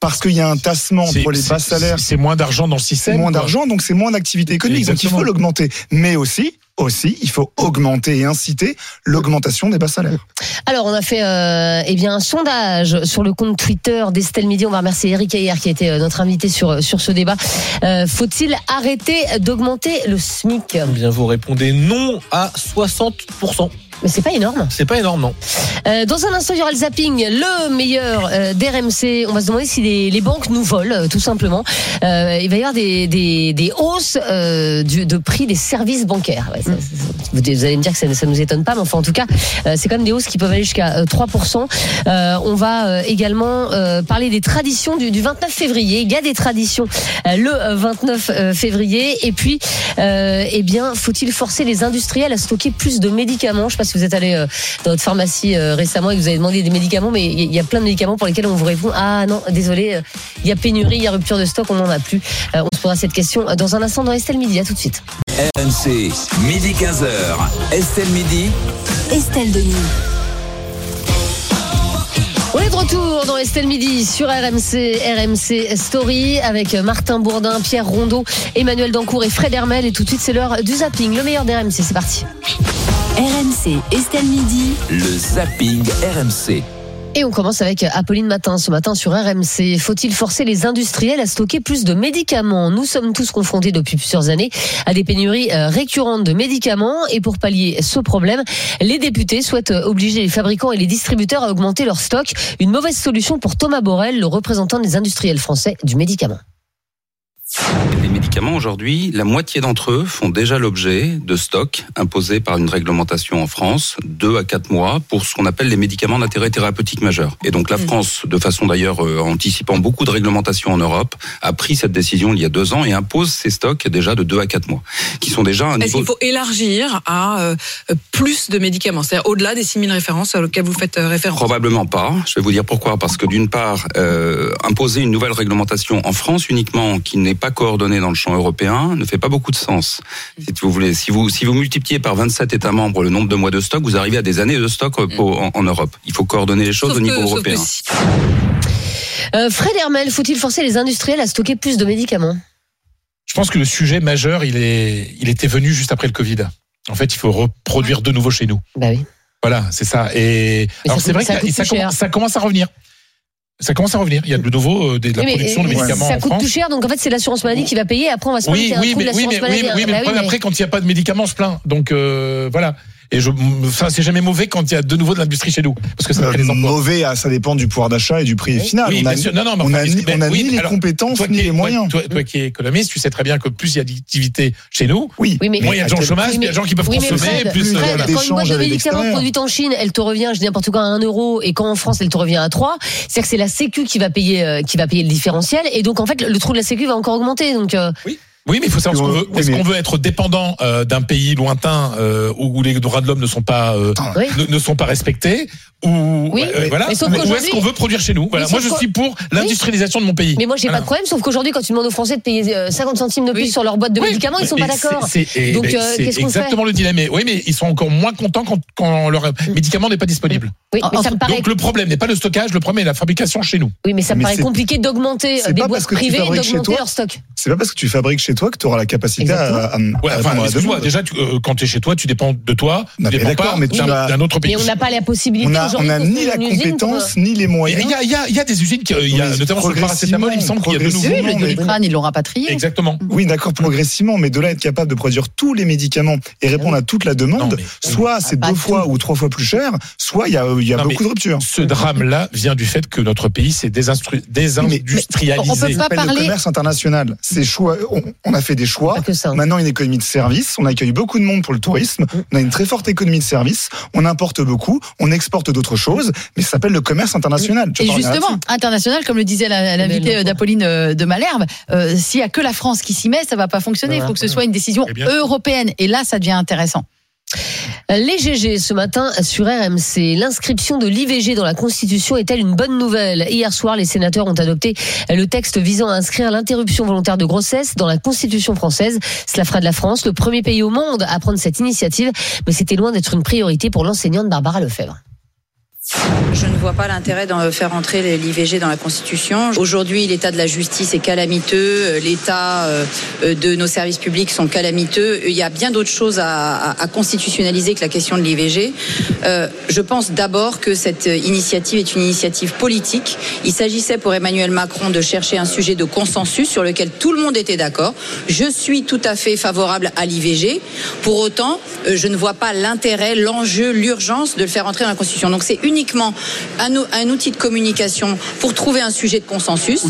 parce qu'il y a un tassement entre les bas salaires, C'est moins d'argent dans le c'est système. moins d'argent, donc c'est moins d'activité économique. Donc il faut l'augmenter. Mais aussi, aussi, il faut augmenter et inciter l'augmentation des bas salaires. Alors, on a fait euh, eh bien un sondage sur le compte Twitter d'Estelle Midi. On va remercier Eric Ayer qui a été euh, notre invité sur sur ce débat. Euh, Faut-il arrêter d'augmenter le SMIC? Eh Bien, vous répondez non à 60%. Mais c'est pas énorme. C'est pas énorme, non. Euh, dans un instant, il y aura le zapping, le meilleur euh, d'RMC. On va se demander si les, les banques nous volent, euh, tout simplement. Euh, il va y avoir des, des, des hausses euh, du, de prix des services bancaires. Ouais, ça- ça- vous allez me dire que ça, ça nous étonne pas, mais enfin, en tout cas, euh, c'est quand même des hausses qui peuvent aller jusqu'à euh, 3%. Euh, on va euh, également euh, parler des traditions du, du 29 février. Il y a des traditions euh, le euh, 29 euh, février. Et puis, euh, eh bien, faut-il forcer les industriels à stocker plus de médicaments? Je sais pas si vous êtes allé euh, dans votre pharmacie euh, récemment et que vous avez demandé des médicaments, mais il y- a plein de médicaments pour lesquels on vous répond ah non, désolé, euh, il y a pénurie, il y a rupture de stock, on n'en a plus. On se posera cette question dans un instant dans Estelle Midi. À tout de suite. RMC, midi 15h. Estelle Midi. Estelle Denis. On est de retour dans Estelle Midi sur RMC, RMC Story avec Martin Bourdin, Pierre Rondeau, Emmanuel Dancourt et Fred Hermel. Et tout de suite, c'est l'heure du zapping, le meilleur d'RMC. C'est parti. RMC, Estelle Midi. Le zapping RMC. Et on commence avec Apolline Matin ce matin sur RMC. Faut-il forcer les industriels à stocker plus de médicaments? Nous sommes tous confrontés depuis plusieurs années à des pénuries euh, récurrentes de médicaments et pour pallier ce problème, les députés souhaitent obliger les fabricants et les distributeurs à augmenter leur stock. Une mauvaise solution pour Thomas Borrell, le représentant des industriels français du médicament. Les médicaments aujourd'hui, la moitié d'entre eux font déjà l'objet de stocks imposés par une réglementation en France, deux à quatre mois, pour ce qu'on appelle les médicaments d'intérêt thérapeutique majeur. Et donc la France, de façon d'ailleurs euh, anticipant beaucoup de réglementations en Europe, a pris cette décision il y a deux ans et impose ces stocks déjà de deux à quatre mois, qui sont déjà un Est-ce niveau... qu'il faut élargir à euh, plus de médicaments, c'est-à-dire au-delà des 6000 références auxquelles vous faites euh, référence Probablement pas. Je vais vous dire pourquoi. Parce que d'une part, euh, imposer une nouvelle réglementation en France uniquement qui n'est pas coordonnée dans le champ européen ne fait pas beaucoup de sens. Si vous voulez, si vous si vous multipliez par 27 États membres le nombre de mois de stock, vous arrivez à des années de stock euh, pour- en, en Europe. Il faut coordonner les choses Sauf au niveau que européen. si- Euh, Fred Hermel, faut-il forcer les industriels à stocker plus de médicaments? Je pense que le sujet majeur, il est, il était venu juste après le Covid. En fait, il faut reproduire de nouveau chez nous. Bah oui. Voilà, c'est ça. Et Mais alors c'est vrai que commence, ça commence à revenir. Ça commence à revenir. Il y a de nouveau euh, de la mais, production de médicaments ça en coûte France. plus cher, donc en fait c'est l'assurance maladie qui va payer. Après on va se Oui, un oui, de mais, oui, l'assurance mais, maladie. oui, mais Bah problème, mais- après, quand il n'y a pas de médicaments, on se plaint. Donc euh, voilà. Et je, enfin, c'est jamais mauvais quand il y a de nouveau de l'industrie chez nous, parce que ça Euh, crée des emplois. mauvais, ah, ça dépend du pouvoir d'achat et du prix final. Oui, on a, sûr. Non, non, mais on a ni, on a oui, ni les alors, compétences ni les es, moyens. toi, toi qui es économiste, tu sais très bien que plus il y a d'activité chez nous, Oui, Oui, mais- moins il y a de gens au chômage, il y a de gens qui peuvent consommer, Fred, plus. Fred, voilà. quand une boîte de médicaments produite en Chine, elle te revient, je dis n'importe quoi, à 1 euro, et quand en France, elle te revient à 3, c'est-à-dire que c'est la Sécu qui va payer, euh, qui va payer le différentiel, et donc en fait, le trou de la Sécu va encore augmenter. Donc, euh, Oui, Oui, mais il faut savoir ce qu'on veut. Est-ce qu'on veut être dépendant euh, d'un pays lointain euh, où les droits de l'homme ne sont pas euh, Oui. ne, ne sont pas respectés ou Oui, euh, voilà ou est-ce qu'on veut produire chez nous? Voilà, moi je suis pour l'industrialisation de mon pays. Mais moi, j'ai pas Voilà. de problème, sauf qu'aujourd'hui, quand tu demandes aux Français de payer euh, 50 centimes de plus Oui. sur leur boîte de Oui, médicaments, ils sont mais pas d'accord. c'est- euh, exactement le dilemme. Oui, mais ils sont encore moins contents quand, quand leur médicament n'est pas disponible. Oui, mais ça me paraît, Donc le problème n'est pas le stockage, le problème est la fabrication chez nous. oui, mais ça me paraît compliqué d'augmenter des pas boîtes privées et d'augmenter leur stock. C'est pas parce que tu fabriques chez toi que tu auras la capacité à, à, à Ouais, enfin, à excuse-moi, demande. déjà, tu- euh, quand tu es chez toi, tu dépends de toi, Non, mais dépends d'accord, pas mais tu d'un as- d'un autre pays. Mais on n'a pas la possibilité On a, aujourd'hui on a de ni la compétence, ni les Il moyens. y a, il y, a, il y a des usines, qui, y a, Mais notamment sur le paracétamol, il me semble qu'il y a de nouveau. Oui, le mais- doliprane, ils l'ont rapatrié. Exactement. Oui, d'accord, progressivement, mais de là à être capable de produire tous les médicaments et répondre à toute la demande, mais- soit c'est pas deux fois ou trois fois plus cher, soit il y a, il y a Non, beaucoup mais- de ruptures. Ce drame-là vient du fait que notre pays s'est désinstru- désindustrialisé. on peut pas parler- le commerce international. C'est choix. On, on a fait des choix. Pas que ça. Maintenant, une économie de service. On accueille beaucoup de monde pour le tourisme. On a une très forte économie de service. On importe beaucoup. On exporte d'autres choses. Mais ça s'appelle le commerce international. Tu Et justement, international, comme le disait l'invité d'Apolline euh, de Malherbe, euh, s'il y a que la France qui s'y met, ça va pas fonctionner. Il faut que ce soit une décision Eh européenne. Et là, ça devient intéressant. Les GG ce matin sur RMC. L'inscription de l'IVG dans la Constitution est-elle une bonne nouvelle? Hier soir, les sénateurs ont adopté le texte visant à inscrire l'interruption volontaire de grossesse dans la Constitution française. Cela fera de la France le premier pays au monde à prendre cette initiative, mais c'était loin d'être une priorité pour l'enseignante Barbara Lefebvre. Je ne vois pas l'intérêt d'en faire entrer l'IVG dans la Constitution. Aujourd'hui, l'état de la justice est calamiteux, euh, l'état euh, euh, de nos services publics sont calamiteux. Il y a bien d'autres choses à, constitutionnaliser que la question de l'IVG. Je pense d'abord que cette initiative est une initiative politique. Il s'agissait pour Emmanuel Macron de chercher un sujet de consensus sur lequel tout le monde était d'accord. Je suis tout à fait favorable à l'IVG. Pour autant, je ne vois pas l'intérêt, l'enjeu, l'urgence de le faire entrer dans la Constitution. Donc c'est uniquement un, un outil de communication pour trouver un sujet de consensus.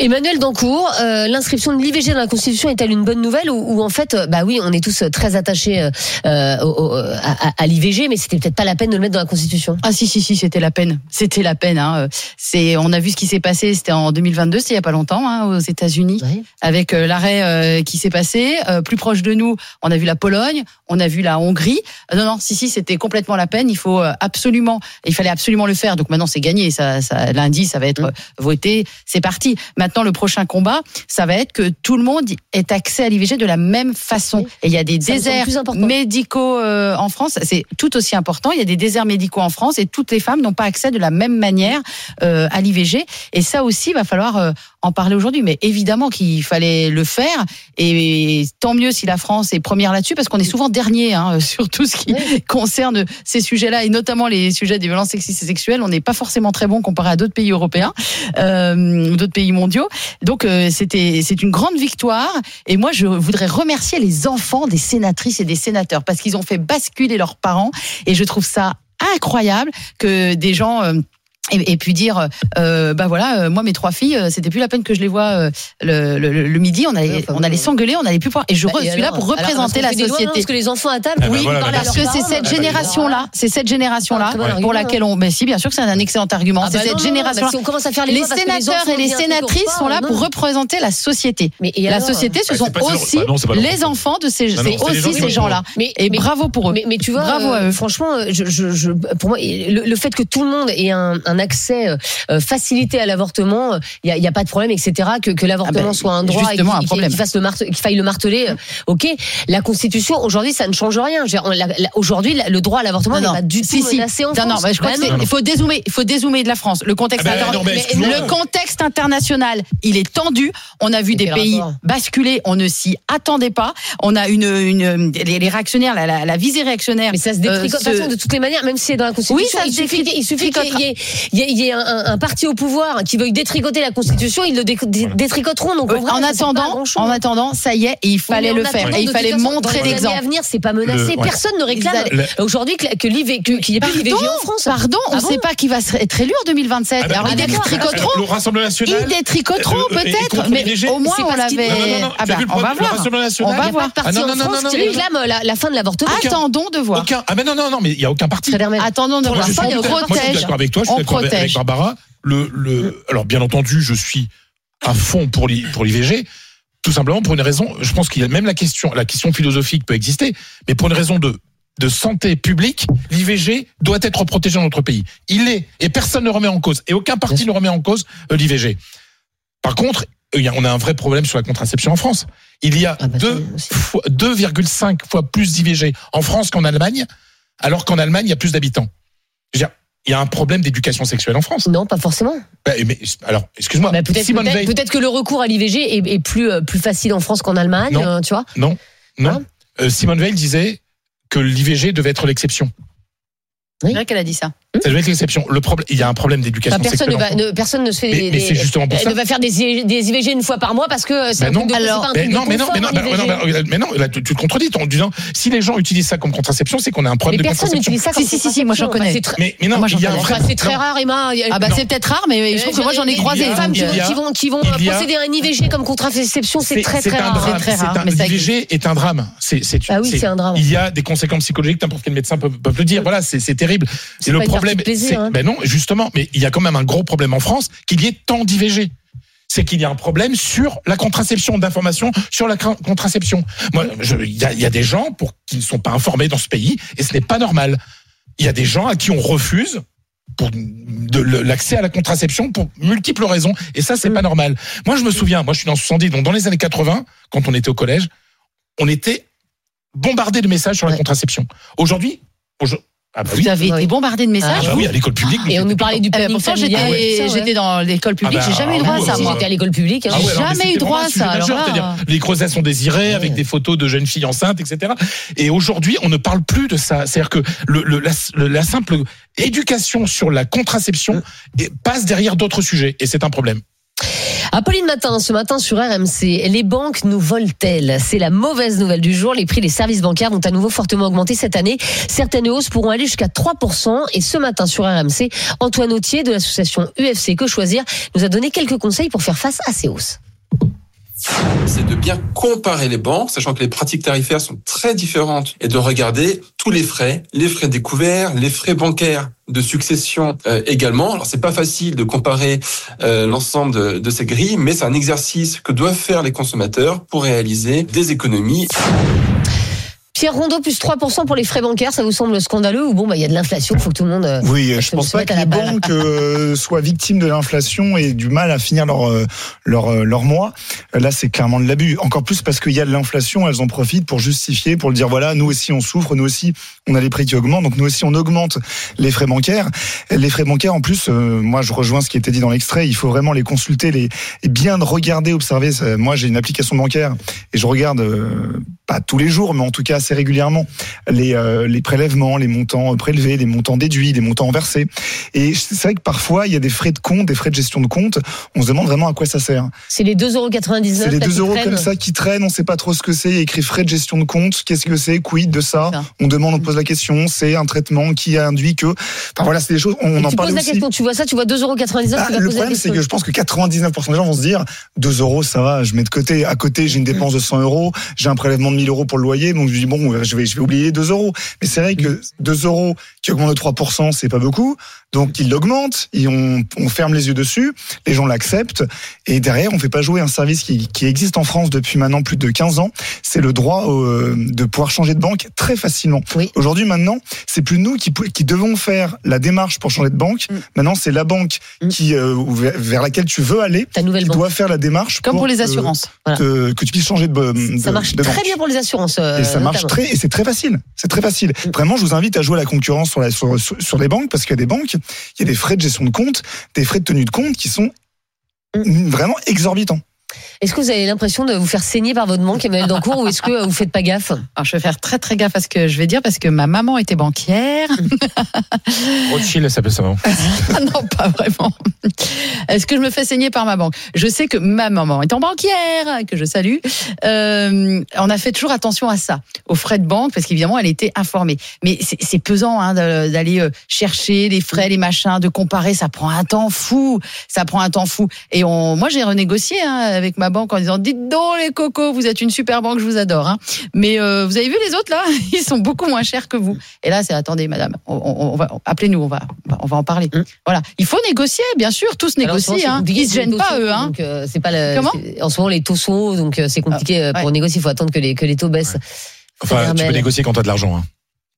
Emmanuel Dancourt, euh, l'inscription de l'IVG dans la Constitution est-elle une bonne nouvelle ou, ou en fait, euh, bah oui, on est tous euh, très attachés euh, au- au- à, l'IVG, mais c'était peut-être pas la peine de le mettre dans la Constitution. Ah si si si, c'était la peine. C'était la peine. Hein. C'est, on a vu ce qui s'est passé. C'était en 2022, c'est il y a pas longtemps, hein, aux États-Unis, avec l'arrêt euh, qui s'est passé. Plus proche de nous, on a vu la Pologne, on a vu la Hongrie. Non non, si si, c'était complètement la peine. Il faut absolument, il fallait absolument le faire. Donc maintenant c'est gagné. Ça, ça, lundi, ça va être euh, voté. C'est parti. Maintenant le prochain combat, ça va être que tout le monde ait accès à l'IVG de la même façon. Et il y a des Ça déserts médicaux euh, en France, c'est tout aussi important. Il y a des déserts médicaux en France et toutes les femmes n'ont pas accès de la même manière euh, à l'IVG. Et ça aussi, va falloir euh, en parler aujourd'hui. Mais évidemment qu'il fallait le faire. Et tant mieux si la France est première là-dessus, parce qu'on est souvent dernier hein, sur tout ce qui concerne ces sujets-là, et notamment les sujets des violences sexistes et sexuelles. On n'est pas forcément très bon comparé à d'autres pays européens, euh, ou d'autres pays mondiaux. Donc euh, c'était c'est une grande victoire. Et moi, je voudrais remercier les enfants des sénatrices et des sénateurs parce qu'ils ont fait basculer leurs parents. Et je trouve ça incroyable que des gens euh, et, et puis dire euh, bah voilà euh, moi mes trois filles euh, c'était plus la peine que je les vois euh, le, le, le midi on allait enfin, on allait s'engueuler on allait plus pouvoir et je Bah, suis là pour représenter la des lois, non, société Parce que les enfants à table, Ah bah oui, voilà, bah parce que c'est cette bah, génération-là, c'est cette génération-là Ah, très bon pour laquelle on, ben si, bien sûr que c'est un excellent argument. Ah c'est bah cette non, génération. bah si on commence à faire les les sénateurs et les sénatrices sont là pour représenter la société. Mais et La société, ce Bah, sont aussi bah les enfants de ces, Bah c'est gens aussi ces gens-là. Mais, Et mais- bravo pour eux. Mais, mais tu vois, Bravo euh, franchement, je, pour moi, le, le fait que tout le monde ait un, un accès euh, facilité à l'avortement, il y a, y a pas de problème, etc. Que, que l'avortement Ah ben, soit un droit et justement, un qu'il problème. qu'il fasse le marte- qu'il faille le marteler. euh, Ok, la Constitution aujourd'hui, ça ne change rien. Aujourd'hui, le droit à l'avortement n'est pas du Si, tout si. menacé en Non, France. non, bah, je crois Bah il faut dézoomer, il faut dézoomer de la France. Le contexte, Ah ben, inter- non, mais mais excuse-moi. le contexte international, il est tendu. On a vu des pays rapport basculer, on ne s'y attendait pas. On a une, une les, les réactionnaires, la, la, la visée réactionnaire. Mais ça se euh, détricote. se- de toute façon, de toutes les manières, même si c'est dans la Constitution, Oui, ça il se suffit, il suffit qu'il y ait, il y y ait un, un- un parti au pouvoir qui veuille détricoter la Constitution, ils le dé- dé- détricoteront. Donc, Euh, vrai, en attendant, en attendant, ça y est, et il fallait Oui, le faire. Et il fallait montrer l'exemple. à venir, c'est pas menacé. Le- ouais. Personne ne réclame Le- aujourd'hui que, que l'IV, qu'il n'y ait plus d'IVG en France. Pardon, on Ah ne bon sait pas qui va se- être élu en 2027. Ah ben, Alors ah, ils détricoteront. Le Rassemblement national. Ils détricoteront Euh, euh, peut-être, mais au moins on l'avait. Ah le on va voir. Rassemblement national On va a voir. de parti Ah en France qui réclame la, fin de l'avortement. Attendons de voir. Ah mais non non non mais il y a aucun parti. Attendons de voir. je suis, On moi, je suis d'accord avec toi, je suis d'accord avec-. Barbara. Le, le, alors bien entendu, je suis à fond pour l'I- pour l'IVG. tout simplement pour une raison. Je pense qu'il y a même la question, la question philosophique peut exister, mais pour une raison de de santé publique, l'IVG doit être protégé dans notre pays. Il est, et personne ne remet en cause, et aucun parti ne remet en cause euh, l'IVG. Par contre, on a un vrai problème sur la contraception en France. Il y a Ah bah, fois- 2,5 fois plus d'IVG en France qu'en Allemagne, alors qu'en Allemagne, il y a plus d'habitants. Il y a un problème d'éducation sexuelle en France. Non, pas forcément. Bah, mais, alors, excuse-moi, Bah, peut-être Simone peut-être- Veil. peut-être que le recours à l'IVG est, est plus, euh, plus facile en France qu'en Allemagne, Non. euh, tu vois. Non, non. Hein Euh, Simone Veil disait que l'IVG devait être l'exception. C'est vrai qu'elle a dit ça. Ça devait être l'exception. Le problème, il y a un problème d'éducation Enfin, personne, sexuelle. ne va, ne, personne ne se fait Mais- des, mais c'est justement pour elle ça. ne va faire des, des IVG une fois par mois parce que euh, c'est Ben c'est Alors, pas un Mais truc non, de mais non, mais non, mais non, IVG. mais non, mais là, tu, tu te contredis en disant si les gens utilisent ça comme contraception, c'est qu'on a un Mais problème de personne contraception. n'utilise ça comme Si, si, si, si, moi, j'en connais. Enfin, c'est très- Mais, mais non, Moi, j'en il y a un connais. vrai. c'est très rare, Emma. Ah bah c'est peut-être rare, mais je trouve que moi j'en ai Il y a croisé. Des femmes qui Il vont, y a- qui vont, a- procéder à un IVG comme contraception, c'est très très rare. C'est très C'est rare, mais L'IVG est un drame. C'est, c'est, Ah oui, c'est un drame. Il y a des conséquences psychologiques. N'importe quel médecin peut, le dire. Voilà, c'est, terrible. C'est le une problème, plaisir, c'est, hein. ben non, justement, mais il y a quand même un gros problème en France qu'il y ait tant d'IVG. C'est qu'il y a un problème sur la contraception, d'information sur la contraception. Moi, il y a, il y a des gens pour qui ne sont pas informés dans ce pays et ce n'est pas normal. Il y a des gens à qui on refuse pour de le- l'accès à la contraception pour multiples raisons et ça c'est pas normal. Moi je me souviens, moi je suis dans 70 donc dans les années 80 quand on était au collège, on était bombardé de messages sur la contraception. Aujourd'hui, aujourd- ah bah oui, Vous avez Oui. été bombardé de ah messages. bah oui, à l'école publique. Et on nous parlait du Eh planning pourtant, j'étais familial. tout ça, ouais. j'étais dans l'école publique, Ah bah, j'ai jamais eu ah droit à oui, ça, oui, moi. J'étais à l'école publique. hein. Ah ouais, J'ai alors, mais jamais eu c'était droit vraiment à un sujet ça, alors majeur, là. c'est-à-dire les grossesses désirées avec des photos de jeunes filles enceintes, etc. Et aujourd'hui, on ne parle plus de ça. C'est-à-dire que le, le- la, le- la simple éducation sur la contraception et- passe derrière d'autres sujets, et c'est un problème. Apolline Matin, ce matin sur RMC, les banques nous volent-elles? C'est la mauvaise nouvelle du jour. Les prix des services bancaires vont à nouveau fortement augmenter cette année. Certaines hausses pourront aller jusqu'à 3%. Et ce matin sur RMC, Antoine Autier de l'association UFC Que Choisir nous a donné quelques conseils pour faire face à ces hausses. C'est de bien comparer les banques, sachant que les pratiques tarifaires sont très différentes, et de regarder tous les frais, les frais découverts, les frais bancaires de succession euh, également. Alors c'est pas facile de comparer euh, l'ensemble de, de ces grilles, mais c'est un exercice que doivent faire les consommateurs pour réaliser des économies. Pierre Rondeau, plus 3% pour les frais bancaires, ça vous semble scandaleux ou bon, bah, il y a de l'inflation, il faut que tout le monde. euh, Oui, je pense se pas que les banques euh, soient victimes de l'inflation et du mal à finir leur euh, leur euh, leur mois. Là, c'est clairement de l'abus. Encore plus parce qu'il y a de l'inflation, elles en profitent pour justifier, pour le dire voilà, nous aussi on souffre, nous aussi on a les prix qui augmentent, donc nous aussi on augmente les frais bancaires. Les frais bancaires, en plus, euh, moi je rejoins ce qui était dit dans l'extrait. Il faut vraiment les consulter, les et bien regarder, observer. Moi, j'ai une application bancaire et je regarde euh, pas tous les jours, mais en tout cas assez régulièrement les, euh, les prélèvements, les montants prélevés, les montants déduits, les montants versés. Et c'est vrai que parfois, il y a des frais de compte, des frais de gestion de compte. On se demande vraiment à quoi ça sert. C'est les 2,99 C'est les là, 2 qui euros comme ça qui traînent, on sait pas trop ce que c'est. Il y a écrit frais de gestion de compte. Qu'est-ce que c'est? Quid de ça? Ça. On demande, on pose la question. C'est un traitement qui a induit que. Enfin voilà, c'est des choses. On en tu parle poses la question, tu vois ça, tu vois 2,99 Ah, tu vas le problème, c'est que je pense que 99% des gens vont se dire 2 euros, ça va, je mets de côté. À côté, j'ai une dépense de 100 euros, j'ai un prélèvement de 1000 euros pour le loyer, donc je dis bon, je vais, je vais oublier 2 euros. Mais c'est vrai que 2 euros qui augmentent de 3%, c'est pas beaucoup. Donc ils l'augmentent, et on, on ferme les yeux dessus, les gens l'acceptent, et derrière, on fait pas jouer un service qui, qui existe en France depuis maintenant plus de 15 ans. C'est le droit euh, de pouvoir changer de banque très facilement. Oui. Aujourd'hui, maintenant, c'est plus nous qui, qui devons faire la démarche pour changer de banque. Mm. Maintenant, c'est la banque Mm. qui euh, vers laquelle tu veux aller Ta nouvelle qui banque. doit faire la démarche Comme pour les assurances. que, que tu puisses changer de, de Ça marche de très banque. bien pour les assurances. euh, Et ça marche très, et c'est très facile. C'est très facile. Mm. Vraiment, je vous invite à jouer à la concurrence sur, la, sur, sur, sur les banques parce qu'il y a des banques, il y a des frais de gestion de compte, des frais de tenue de compte qui sont vraiment exorbitants. Est-ce que vous avez l'impression de vous faire saigner par votre banque, Emmanuel Dancourt, ou est-ce que euh, vous faites pas gaffe? Alors, je vais faire très très gaffe à ce que je vais dire parce que ma maman était banquière. Rothschild, elle s'appelle ça. non non, pas vraiment. Est-ce que je me fais saigner par ma banque? Je sais que ma maman étant banquière, que je salue, euh, on a fait toujours attention à ça, aux frais de banque, parce qu'évidemment, elle était informée. Mais c'est pesant hein, d'aller euh, chercher les frais, les machins, de comparer. Ça prend un temps fou. Ça prend un temps fou. Et on, moi, j'ai renégocié hein, avec ma banque en disant dites donc les cocos, vous êtes une super banque, je vous adore. hein. Mais euh, vous avez vu les autres là? Ils sont beaucoup moins chers que vous. Et là, c'est attendez, madame, on, on- on va appelez-nous, on va, on va- on va en parler. Voilà, il faut négocier, bien sûr, tous Alors, négocient. Hein. compliqué Ils se gênent pas eux. Hein. donc, euh, c'est pas le- Comment? En ce moment, les taux sont hauts, donc euh, c'est compliqué euh, pour négocier. Il faut attendre que les, que les taux baissent. Enfin, tu peux négocier quand t'as de l'argent. Hein.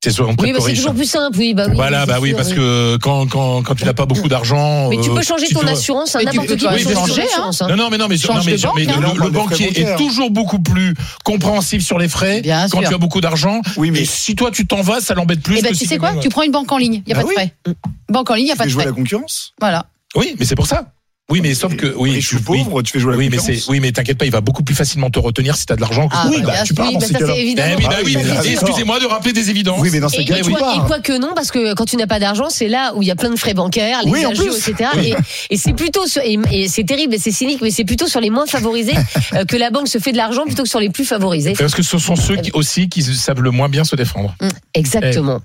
C'est soit on Oui, bah, c'est toujours plus simple. Oui, bah oui. Voilà, bah oui, parce que quand, quand, quand tu n'as pas beaucoup d'argent. Mais tu euh, peux changer ton dois- assurance, hein, tu n'importe qui peut changer hein. assurance. hein. Non, non, mais non, mais, non, mais, de banque, mais hein. le, banquier est toujours beaucoup plus compréhensif sur les frais Bien quand sûr. tu as beaucoup d'argent. Oui, mais Et si toi tu t'en vas, ça l'embête plus. Eh ben, que tu si sais quoi? Tu prends une banque en ligne, il y a Bah pas de frais. Banque en ligne, il y a tu pas de jouer frais. la concurrence. Voilà. Oui, mais c'est pour ça. Oui, mais sauf que oui, riche tu- ou pauvre, tu fais jouer la oui, mais c'est oui, mais t'inquiète pas, il va beaucoup plus facilement te retenir si t'as de l'argent. que Ah, si oui, t'as bah, tu pars Oui, dans bah, ces ça, cas-là. c'est évident. Eh oui, bah Ah, excusez-moi de rappeler des évidences. Oui, mais dans ces cas-là, et quoi que non, parce que quand tu n'as pas d'argent, c'est là où il y a plein de frais bancaires, les Oui, en agios, plus. etc. Et, et c'est plutôt sur, et, et c'est terrible et c'est cynique, mais c'est plutôt sur les moins favorisés euh, que la banque se fait de l'argent plutôt que sur les plus favorisés. Parce que ce sont ceux qui, aussi qui savent le moins bien se défendre. Mm, Exactement.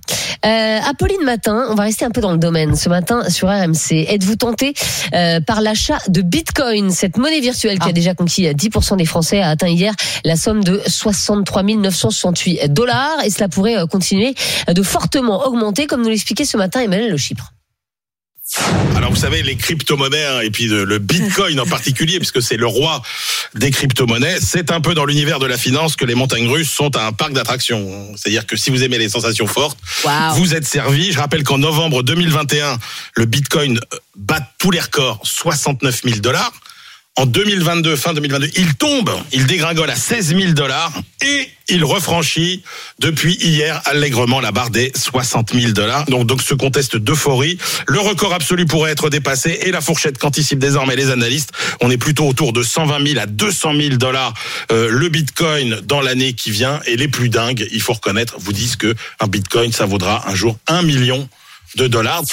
Euh, Apolline Matin, on va rester un peu dans le domaine. Ce matin sur RMC, êtes-vous tenté euh, par l'achat de Bitcoin, cette monnaie virtuelle qui a déjà conquis euh, 10% des Français, a atteint hier la somme de 63 968 dollars. Et cela pourrait euh, continuer de fortement augmenter, comme nous l'expliquait ce matin Emmanuel Le Chypre. Alors vous savez les crypto-monnaies et puis le, Bitcoin en particulier puisque c'est le roi des crypto-monnaies, c'est un peu dans l'univers de la finance que les montagnes russes sont un parc d'attractions. C'est-à-dire que si vous aimez les sensations fortes, vous êtes servi. Je rappelle qu'en novembre 2021, le Bitcoin bat tous les records, 69 000 dollars. En 2022, fin 2022, il tombe, il dégringole à 16 000 dollars et il refranchit depuis hier allègrement la barre des 60 000 dollars. Donc, donc ce conteste d'euphorie. Le record absolu pourrait être dépassé et la fourchette qu'anticipent désormais les analystes. On est plutôt autour de 120 000 à 200 000 dollars euh, le Bitcoin dans l'année qui vient. Et les plus dingues, il faut reconnaître, vous disent que un Bitcoin, ça vaudra un jour un million de dollars.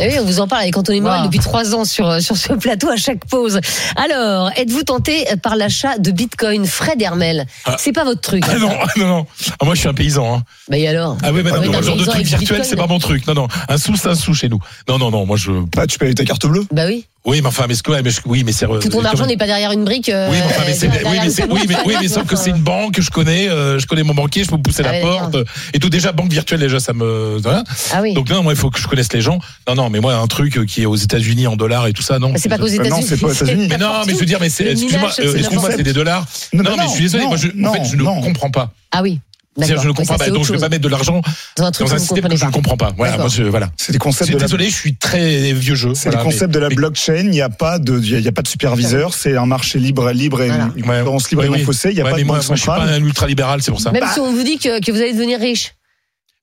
Oui, on vous en parle avec Anthony Morel Wow. depuis trois ans sur, euh, sur ce plateau à chaque pause. Alors, êtes-vous tenté par l'achat de Bitcoin Fred Hermel Ah. C'est pas votre truc. Ah non, ah non, non. Ah, moi je suis un paysan. Hein. Bah et alors Ah oui, mais Ah oui, non, genre de truc virtuel, c'est pas mon truc. Non, non, un sou, c'est un sou chez nous. Non, non, non, moi je. Bah, tu payes avec ta carte bleue. Bah oui. Oui, mais enfin, mais, ce que- ouais, mais oui, mais c'est. Tout ton argent comme- n'est pas derrière une brique. euh, Oui, mais, enfin, mais c'est- oui, mais c'est- oui, mais, oui, mais sauf que c'est une banque que je connais, euh, je connais mon banquier, je peux pousser Ah la porte et tout. Déjà, banque virtuelle, déjà, ça me. Voilà. Ah oui. Donc non, moi, il faut que je connaisse les gens. Non, non, mais moi, un truc euh, qui est aux États-Unis en dollars et tout ça, non. C'est pas qu'aux Euh, non, États-Unis. c'est pas aux États-Unis. Mais non, mais je veux dire, mais c'est, excuse-moi, euh, c'est excuse-moi, c'est des dollars. Non, Non, mais mais non, je suis désolé, non, moi, je, en non, fait, je ne non. comprends pas. Ah oui. C'est-à-dire, je ne comprends pas, donc je vais pas mettre de l'argent Dans un truc dans un système que je ne comprends pas. Voilà, moi, je, voilà. C'est des Je concepts suis de la désolé, je suis très vieux jeu. C'est Voilà, le concept mais- de la mais- blockchain. Il n'y a pas de, il y a pas de superviseur. C'est un marché libre, libre et Voilà. une Ouais. concurrence libre et non oui. faussée. Il n'y a Ouais, pas mais de moi, banque moi, je suis pas un ultra-libéral, c'est pour ça. Même Bah. si on vous dit que, que vous allez devenir riche.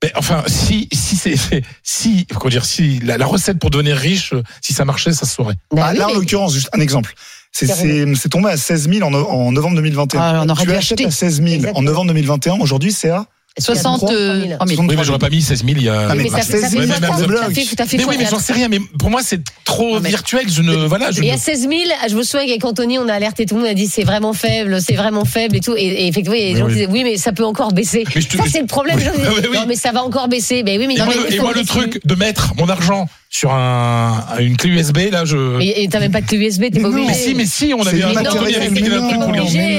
Mais enfin, si, si c'est, si, comment dire, si la, la recette pour devenir riche, si ça marchait, ça se saurait. Bah Bah, oui, là, en l'occurrence, juste un exemple. C'est tombé à 16 000 en, en novembre 2021. Ah, on aurait tu dû achètes acheter. à 16 000 en Exactement. novembre 2021. Aujourd'hui, c'est à 63 000. 63 Oui, mais j'aurais pas mis 16 000 il y a. Ah, mais mais ça, bah, fait- ça c'est- fait mais 20 même ans, le ça fait tout à fait Mais oui, mais j'en sais rien. Mais pour moi, c'est trop Non, virtuel. Je ne, voilà, je Et ne. à 16 000, je me souviens qu'avec Anthony, on a alerté tout le monde, on a dit c'est vraiment faible, c'est vraiment faible et tout. Et, et effectivement, les gens oui. disaient oui, mais ça peut encore baisser. Mais te- ça, c'est le problème. Oui, disaient, oui. Non, mais ça va encore baisser. Mais oui, mais Et non, moi, mais le, et moi, le truc de mettre mon argent sur un, une clé USB, là, je. Mais et t'as même pas de clé USB, t'es pas obligé. Mais si, mais si, on avait un Anthony avec mais qui il a un truc lui.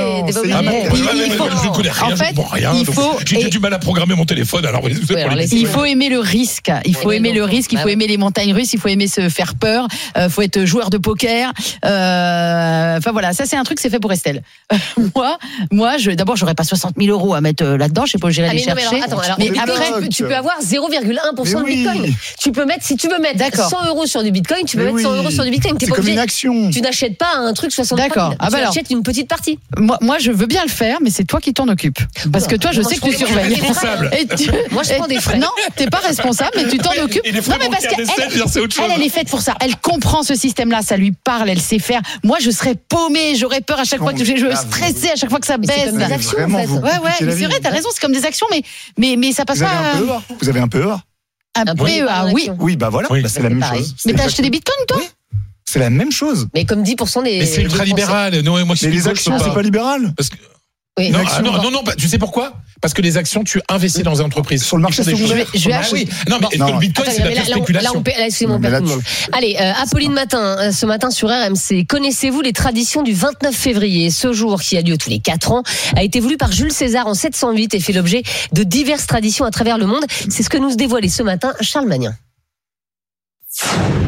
Ah bon, je ne connais rien, en je fait, comprends rien. il donc faut- J'ai du mal à programmer mon téléphone, alors Il faut aimer le risque. Il faut aimer le risque. Il faut aimer les montagnes russes. Il faut aimer se faire peur. Il faut être joueur de poker. Euh, Enfin voilà, ça c'est un truc c'est fait pour Estelle. moi, moi, je d'abord j'aurais pas 60 000 euros à mettre euh, là-dedans. Je sais pas, j'irai Ah, les chercher. mais après, tu peux, tu peux avoir 0,1% de. Bitcoin. Tu peux mettre, si tu veux mettre D'accord. 100 euros sur du Bitcoin, tu peux Mais mettre 100 oui. euros sur du Bitcoin. T'es C'est pas comme obligé. une action. Tu n'achètes pas un truc 63 000. D'accord. Ah, tu bah alors. achètes une petite partie. moi, moi, je veux bien le faire, mais c'est toi qui t'en occupes. Parce que toi, je Moi, sais je que tu prends- surveilles. responsable. Et tu- Moi, je prends des frais. Non, t'es pas responsable, mais tu t'en occupes. Et les frais non, mais parce bancaires qu'elle, c'est autre chose. elle, elle est faite pour ça. Elle comprend ce système-là, ça lui parle, elle sait faire. Moi, je serais paumée, j'aurais peur à chaque fois que je, je stressais à chaque fois que ça Mais c'est baisse. comme des actions, vraiment, en fait. vous- Ouais, ouais, compliquez la c'est vie. vrai, t'as raison, c'est comme des actions, mais, mais, mais ça passe Vous avez pas. un PEA. Vous avez un PEA. Un Un PEA, PEA, oui. Oui, bah voilà. Oui. Bah, c'est la même pareil. chose. Mais t'as acheté des bitcoins, toi Oui. C'est la même chose. Mais comme 10% des. Mais c'est ultra libéral. Non, moi, je Mais suis les gauche, actions, c'est pas libéral. Parce que Oui, Non, ah, non, non, non, bah, tu sais pourquoi? Parce que les actions, tu investis dans une entreprise. Sur le marché choses- Je vais- je vais acheter- oui. Non, mais Non, le Bitcoin, c'est de la là, spéculation. là, on là, on. Allez, euh, Apolline Matin, euh, ce matin sur RMC. Connaissez-vous les traditions du 29 février? Ce jour qui a lieu tous les 4 ans a été voulu par Jules César en 708 et fait l'objet de diverses traditions à travers le monde. C'est ce que nous dévoilait ce matin Charles Magnin.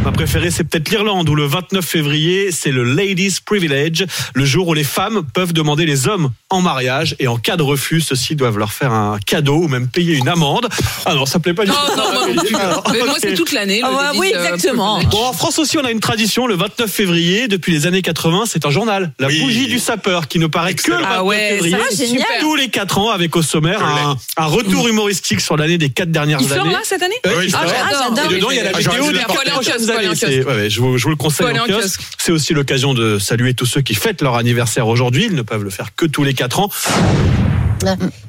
Ma préférée, c'est peut-être l'Irlande, où le 29 février, c'est le Ladies Privilege, le jour où les femmes peuvent demander les hommes en mariage, et en cas de refus, ceux-ci doivent leur faire un cadeau ou même payer une amende. Ah non, ça plaît pas du Non, tout. non, moi non plus. Alors, Mais moi, c'est toute l'année. Ah ouais, Ladies, oui, euh, exactement. privilege. Bon, en France aussi, on a une tradition. Le 29 février, depuis les années 80, c'est un journal. La Oui. bougie du sapeur, qui ne paraît que le 29 Ah ouais, février. ça. Tous les 4 ans, avec au sommaire un, un retour humoristique sur l'année des 4 dernières Il sort années. là cette année Ouais, Oui, il Ah, sort. Et dedans, il y a la Ah, vidéo des Faut aller en kiosque, je, vous, le conseille en kiosque. C'est aussi l'occasion de saluer tous ceux qui fêtent leur anniversaire aujourd'hui. Ils ne peuvent le faire que tous les 4 ans.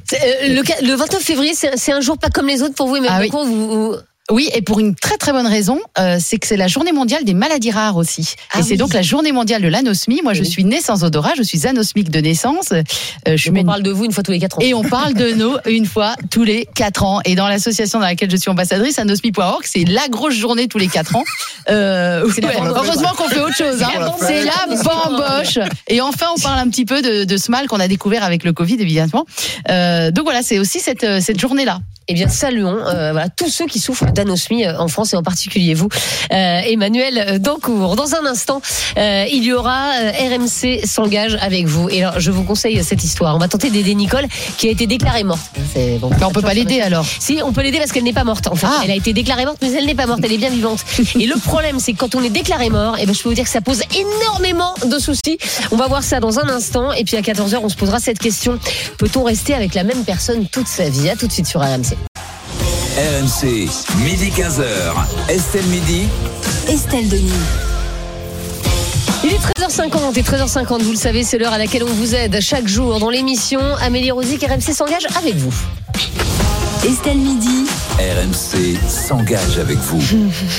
C'est, euh, Le, ca- le 29 février, c'est un jour pas comme les autres pour vous, mais Ah oui. pourquoi vous, vous- Oui, et pour une très très bonne raison, euh, c'est que c'est la journée mondiale des maladies rares aussi. Ah et c'est donc la journée mondiale de l'anosmie. Moi, je suis née sans odorat, je suis anosmique de naissance. Euh, je on parle de vous une fois tous les 4 ans. Et on parle de nous une fois tous les quatre ans. Et dans l'association dans laquelle je suis ambassadrice, anosmie.org, c'est la grosse journée tous les quatre ans. Euh, ouais, heureusement qu'on fait autre chose. hein. C'est la bamboche. C'est la bamboche. Et enfin, on parle un petit peu de, de ce mal qu'on a découvert avec le Covid, évidemment. Euh, donc voilà, c'est aussi cette, euh, cette journée-là. Eh bien, saluons euh, voilà, tous ceux qui souffrent d'anosmie euh, en France et en particulier vous, euh, Emmanuel Dancourt. Dans un instant, euh, il y aura euh, RMC s'engage avec vous. Et alors, je vous conseille cette histoire. On va tenter d'aider Nicole qui a été déclarée morte. C'est bon. Mais on peut pas l'aider alors. Si, on peut l'aider parce qu'elle n'est pas morte. En fait, Ah. elle a été déclarée morte, mais elle n'est pas morte. Elle est bien vivante. Et le problème, c'est que quand on est déclaré mort, et ben, je peux vous dire que ça pose énormément de soucis. On va voir ça dans un instant. Et puis à 14h, on se posera cette question. Peut-on rester avec la même personne toute sa vie? À tout de suite sur RMC. RMC, midi 15h. Estelle Midi. Estelle Denis. Il est 13h50 et 13h50, vous le savez, c'est l'heure à laquelle on vous aide chaque jour dans l'émission. Amélie Rosic, RMC s'engage avec vous. Estelle Midi. RMC s'engage avec vous.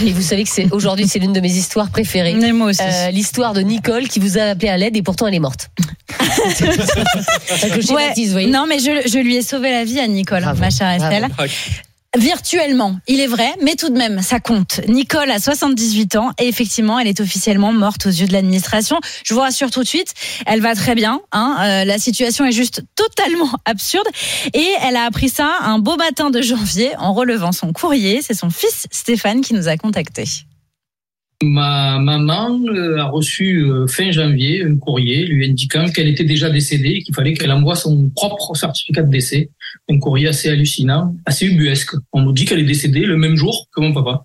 Et vous savez que c'est aujourd'hui, c'est l'une de mes histoires préférées. Mais moi aussi. Euh, L'histoire de Nicole qui vous a appelé à l'aide et pourtant elle est morte. Que Ouais. Non, mais je, je lui ai sauvé la vie à Nicole, Bravo, ma chère bravo. Virtuellement, il est vrai, mais tout de même, ça compte. Nicole a 78 ans et effectivement, elle est officiellement morte aux yeux de l'administration. Je vous rassure tout de suite, elle va très bien. Hein, euh, la situation est juste totalement absurde et elle a appris ça un beau matin de janvier en relevant son courrier. C'est son fils Stéphane qui nous a contactés. Ma maman euh, a reçu euh, fin janvier un courrier lui indiquant qu'elle était déjà décédée et qu'il fallait qu'elle envoie son propre certificat de décès. Un courrier assez hallucinant, assez ubuesque. On nous dit qu'elle est décédée le même jour que mon papa.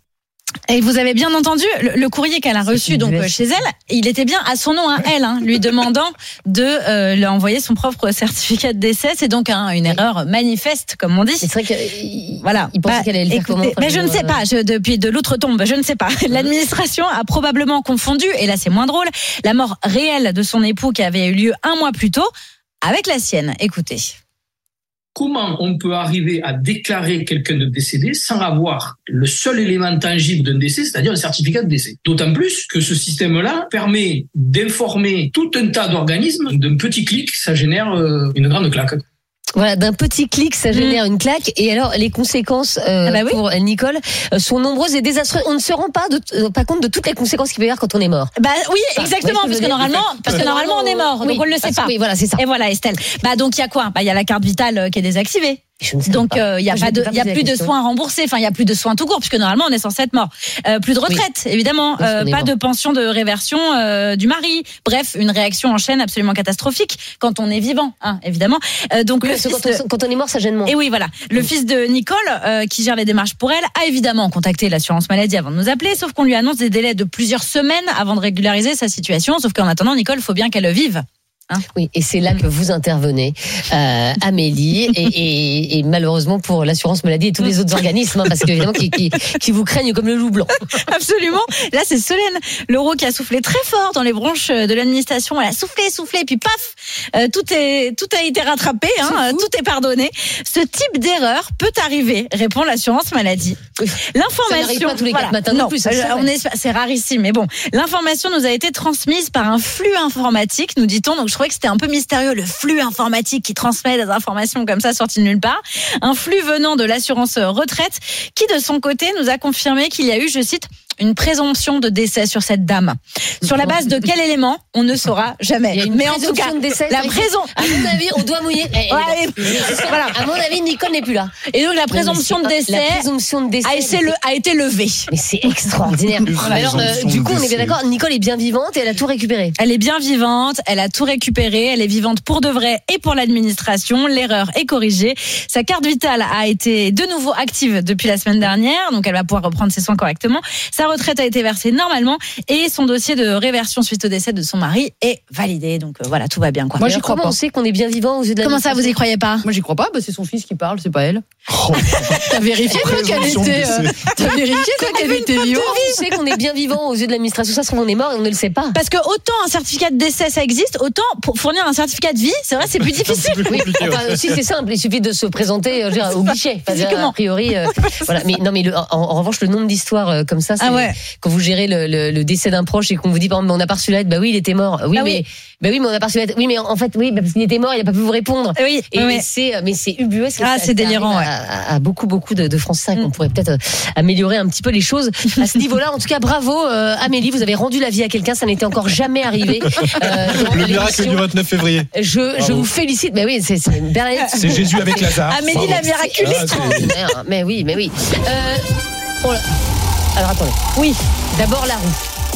Et vous avez bien entendu le, le courrier qu'elle a reçu donc euh, chez elle, il était bien à son nom à elle, hein, lui demandant de euh, lui envoyer son propre certificat de décès. C'est donc un- une erreur manifeste, comme on dit. C'est vrai qu'il Voilà. il pensait Bah, qu'elle allait le faire écoutez, Mais je ne sais euh, pas. Je, depuis de l'outre-tombe, je ne sais pas. L'administration a probablement confondu, et là c'est moins drôle, la mort réelle de son époux qui avait eu lieu un mois plus tôt avec la sienne. Écoutez. Comment on peut arriver à déclarer quelqu'un de décédé sans avoir le seul élément tangible d'un décès, c'est-à-dire un certificat de décès D'autant plus que ce système-là permet d'informer tout un tas d'organismes. D'un petit clic, ça génère euh, une grande claque. Voilà, d'un petit clic, ça génère une claque. Et alors, les conséquences euh, Ah bah oui. pour Nicole euh, sont nombreuses et désastreuses. On ne se rend pas, de, euh, pas compte de toutes les conséquences qu'il peut y avoir quand on est mort. Bah oui, exactement, parce que normalement, parce que normalement on est mort, Oui, donc on ne le sait pas. Oui, voilà, c'est ça. Et voilà, Estelle. Bah donc il y a quoi? Bah il y a la carte vitale euh, qui est désactivée. Donc euh, il y a Je pas de, y a plus de soins remboursés. Enfin il y a plus de soins tout court puisque normalement on est censé être mort. Euh, plus de retraite évidemment, euh, pas mort. de pension de réversion euh, du mari. Bref, une réaction en chaîne absolument catastrophique quand on est vivant, hein, évidemment. Euh, donc Oui, le parce que fils quand, on, quand on est mort, ça gêne moins. et oui, voilà. Le fils de Nicole, euh, qui gère les démarches pour elle, a évidemment contacté l'assurance maladie avant de nous appeler, sauf qu'on lui annonce des délais de plusieurs semaines avant de régulariser sa situation. Sauf qu'en attendant, Nicole, faut bien qu'elle vive. Oui, et c'est là que vous intervenez, euh, Amélie, et, et- et malheureusement pour l'assurance maladie et tous les autres organismes, hein, parce qu'évidemment, qui, qui, qui vous craignent comme le loup blanc. Absolument. Là, c'est Solène Leroux qui a soufflé très fort dans les branches de l'administration. Elle a soufflé, soufflé, puis paf, euh, tout est, tout a été rattrapé, hein, euh, tout est pardonné. Ce type d'erreur peut arriver, répond l'assurance maladie. L'information, Ça n'arrive pas tous les quatre matins non non, plus, euh, c'est vrai. on est, c'est rarissime, mais bon, l'information nous a été transmise par un flux informatique, nous dit-on. Donc, je trouvais que c'était un peu mystérieux le flux informatique qui transmet des informations comme ça sorties de nulle part. Un flux venant de l'assurance retraite qui, de son côté, nous a confirmé qu'il y a eu, je cite, une présomption de décès sur cette dame. Sur la base de quel élément On ne saura jamais. Il y a une Mais en tout cas, présomption de décès, la présomption. À mon avis, on doit mouiller. Ouais, voilà. À mon avis, Nicole n'est plus là. Et donc la présomption de décès, la présomption de décès, a, été mais le- a été levée. Mais c'est extraordinaire. Alors, euh, du coup, on est bien d'accord. Nicole est bien vivante et elle a tout récupéré. Elle est bien vivante, elle a tout récupéré, elle est vivante pour de vrai et pour l'administration. L'erreur est corrigée. Sa carte vitale a été de nouveau active depuis la semaine dernière, donc elle va pouvoir reprendre ses soins correctement. Sa retraite a été versée normalement et son dossier de réversion suite au décès de son mari est validé. Donc euh, voilà, tout va bien. Quoi. Moi, j'y crois pas. on sait qu'on est bien vivant aux yeux de la Comment ça, vous y croyez pas Moi, j'y crois pas. Bah, c'est son fils qui parle, c'est pas elle. T'as vérifié toi qu'elle était. euh, vérifié toi qu'elle était vivante. On sait qu'on est bien vivant aux yeux de l'administration Ça se trouve, on est mort et on ne le sait pas. Parce que autant un certificat de décès ça existe, autant pour fournir un certificat de vie, c'est vrai, c'est plus difficile. Oui, enfin, aussi c'est simple, il suffit de se présenter euh, dire, au guichet. Physiquement. a priori, euh, voilà. Mais non, mais le- en, en revanche, le nombre d'histoires euh, comme ça, c'est Ah ouais. quand vous gérez le, le- le décès d'un proche et qu'on vous dit par exemple, on a pas reçu la lettre, bah oui, il était mort. Oui, Ah mais oui. bah oui, mais on a pas reçu la lettre. Oui, mais en fait, oui, bah parce qu'il était mort, il a pas pu vous répondre. Oui, Et oui, c'est, mais c'est ubuesque. Ah, c'est délirant, arrive À, à- à beaucoup, beaucoup de, de Français. Vrai qu'on pourrait peut-être euh, améliorer un petit peu les choses à ce niveau-là. En tout cas, bravo, euh, Amélie, vous avez rendu la vie à quelqu'un. Ça n'était encore jamais arrivé. euh, Le miracle du 29 février. Je, vous félicite. Mais oui, c'est une belle C'est Jésus avec Lazare. Amélie la miraculiste. Ah. Mais oui, mais oui. Euh, oh là. Alors attendez. Oui, d'abord la roue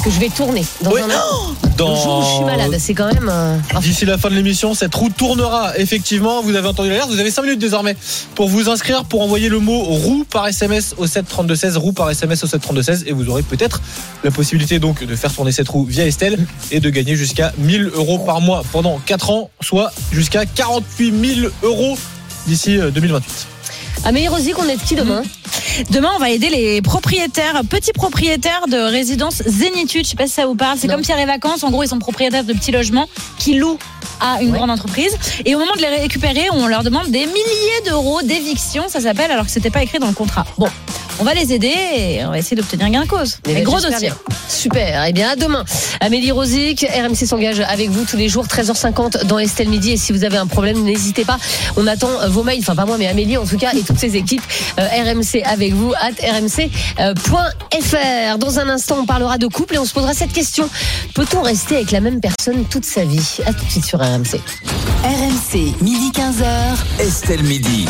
que je vais tourner dans Oui. un. Dans- Le jour où je suis malade, c'est quand même. euh, D'ici la fin de l'émission, cette roue tournera effectivement. Vous avez entendu l'alerte. Vous avez 5 minutes désormais pour vous inscrire, pour envoyer le mot roue par SMS au 732-16, roue par SMS au 732-16 et vous aurez peut-être la possibilité donc de faire tourner cette roue via Estelle et de gagner jusqu'à 1000 euros par mois pendant 4 ans, soit jusqu'à 48 000 euros d'ici euh, 2028. Amélie Rosy, qu'on est de qui demain Demain, on va aider les propriétaires, petits propriétaires de résidences Zénitude. Je sais pas si ça vous parle. C'est comme Pierre et Vacances. En gros, ils sont propriétaires de petits logements qui louent à une Ouais. grande entreprise. Et au moment de les récupérer, on leur demande des milliers d'euros d'éviction, ça s'appelle, alors que c'était pas écrit dans le contrat. Bon, on va les aider et on va essayer d'obtenir gain de cause. Eh Mais ben, gros dossier. bien. Super. Eh bien, à demain. Amélie Rosic, RMC s'engage avec vous tous les jours, 13h50 dans Estelle Midi. Et si vous avez un problème, n'hésitez pas. On attend euh, vos mails. Enfin, pas moi, mais Amélie, en tout cas, et toutes ses équipes. Euh, RMC avec vous, at rmc.fr. Dans un instant, on parlera de couple et on se posera cette question. Peut-on rester avec la même personne toute sa vie? À tout de suite sur RMC. RMC, midi 15h. Estelle Midi.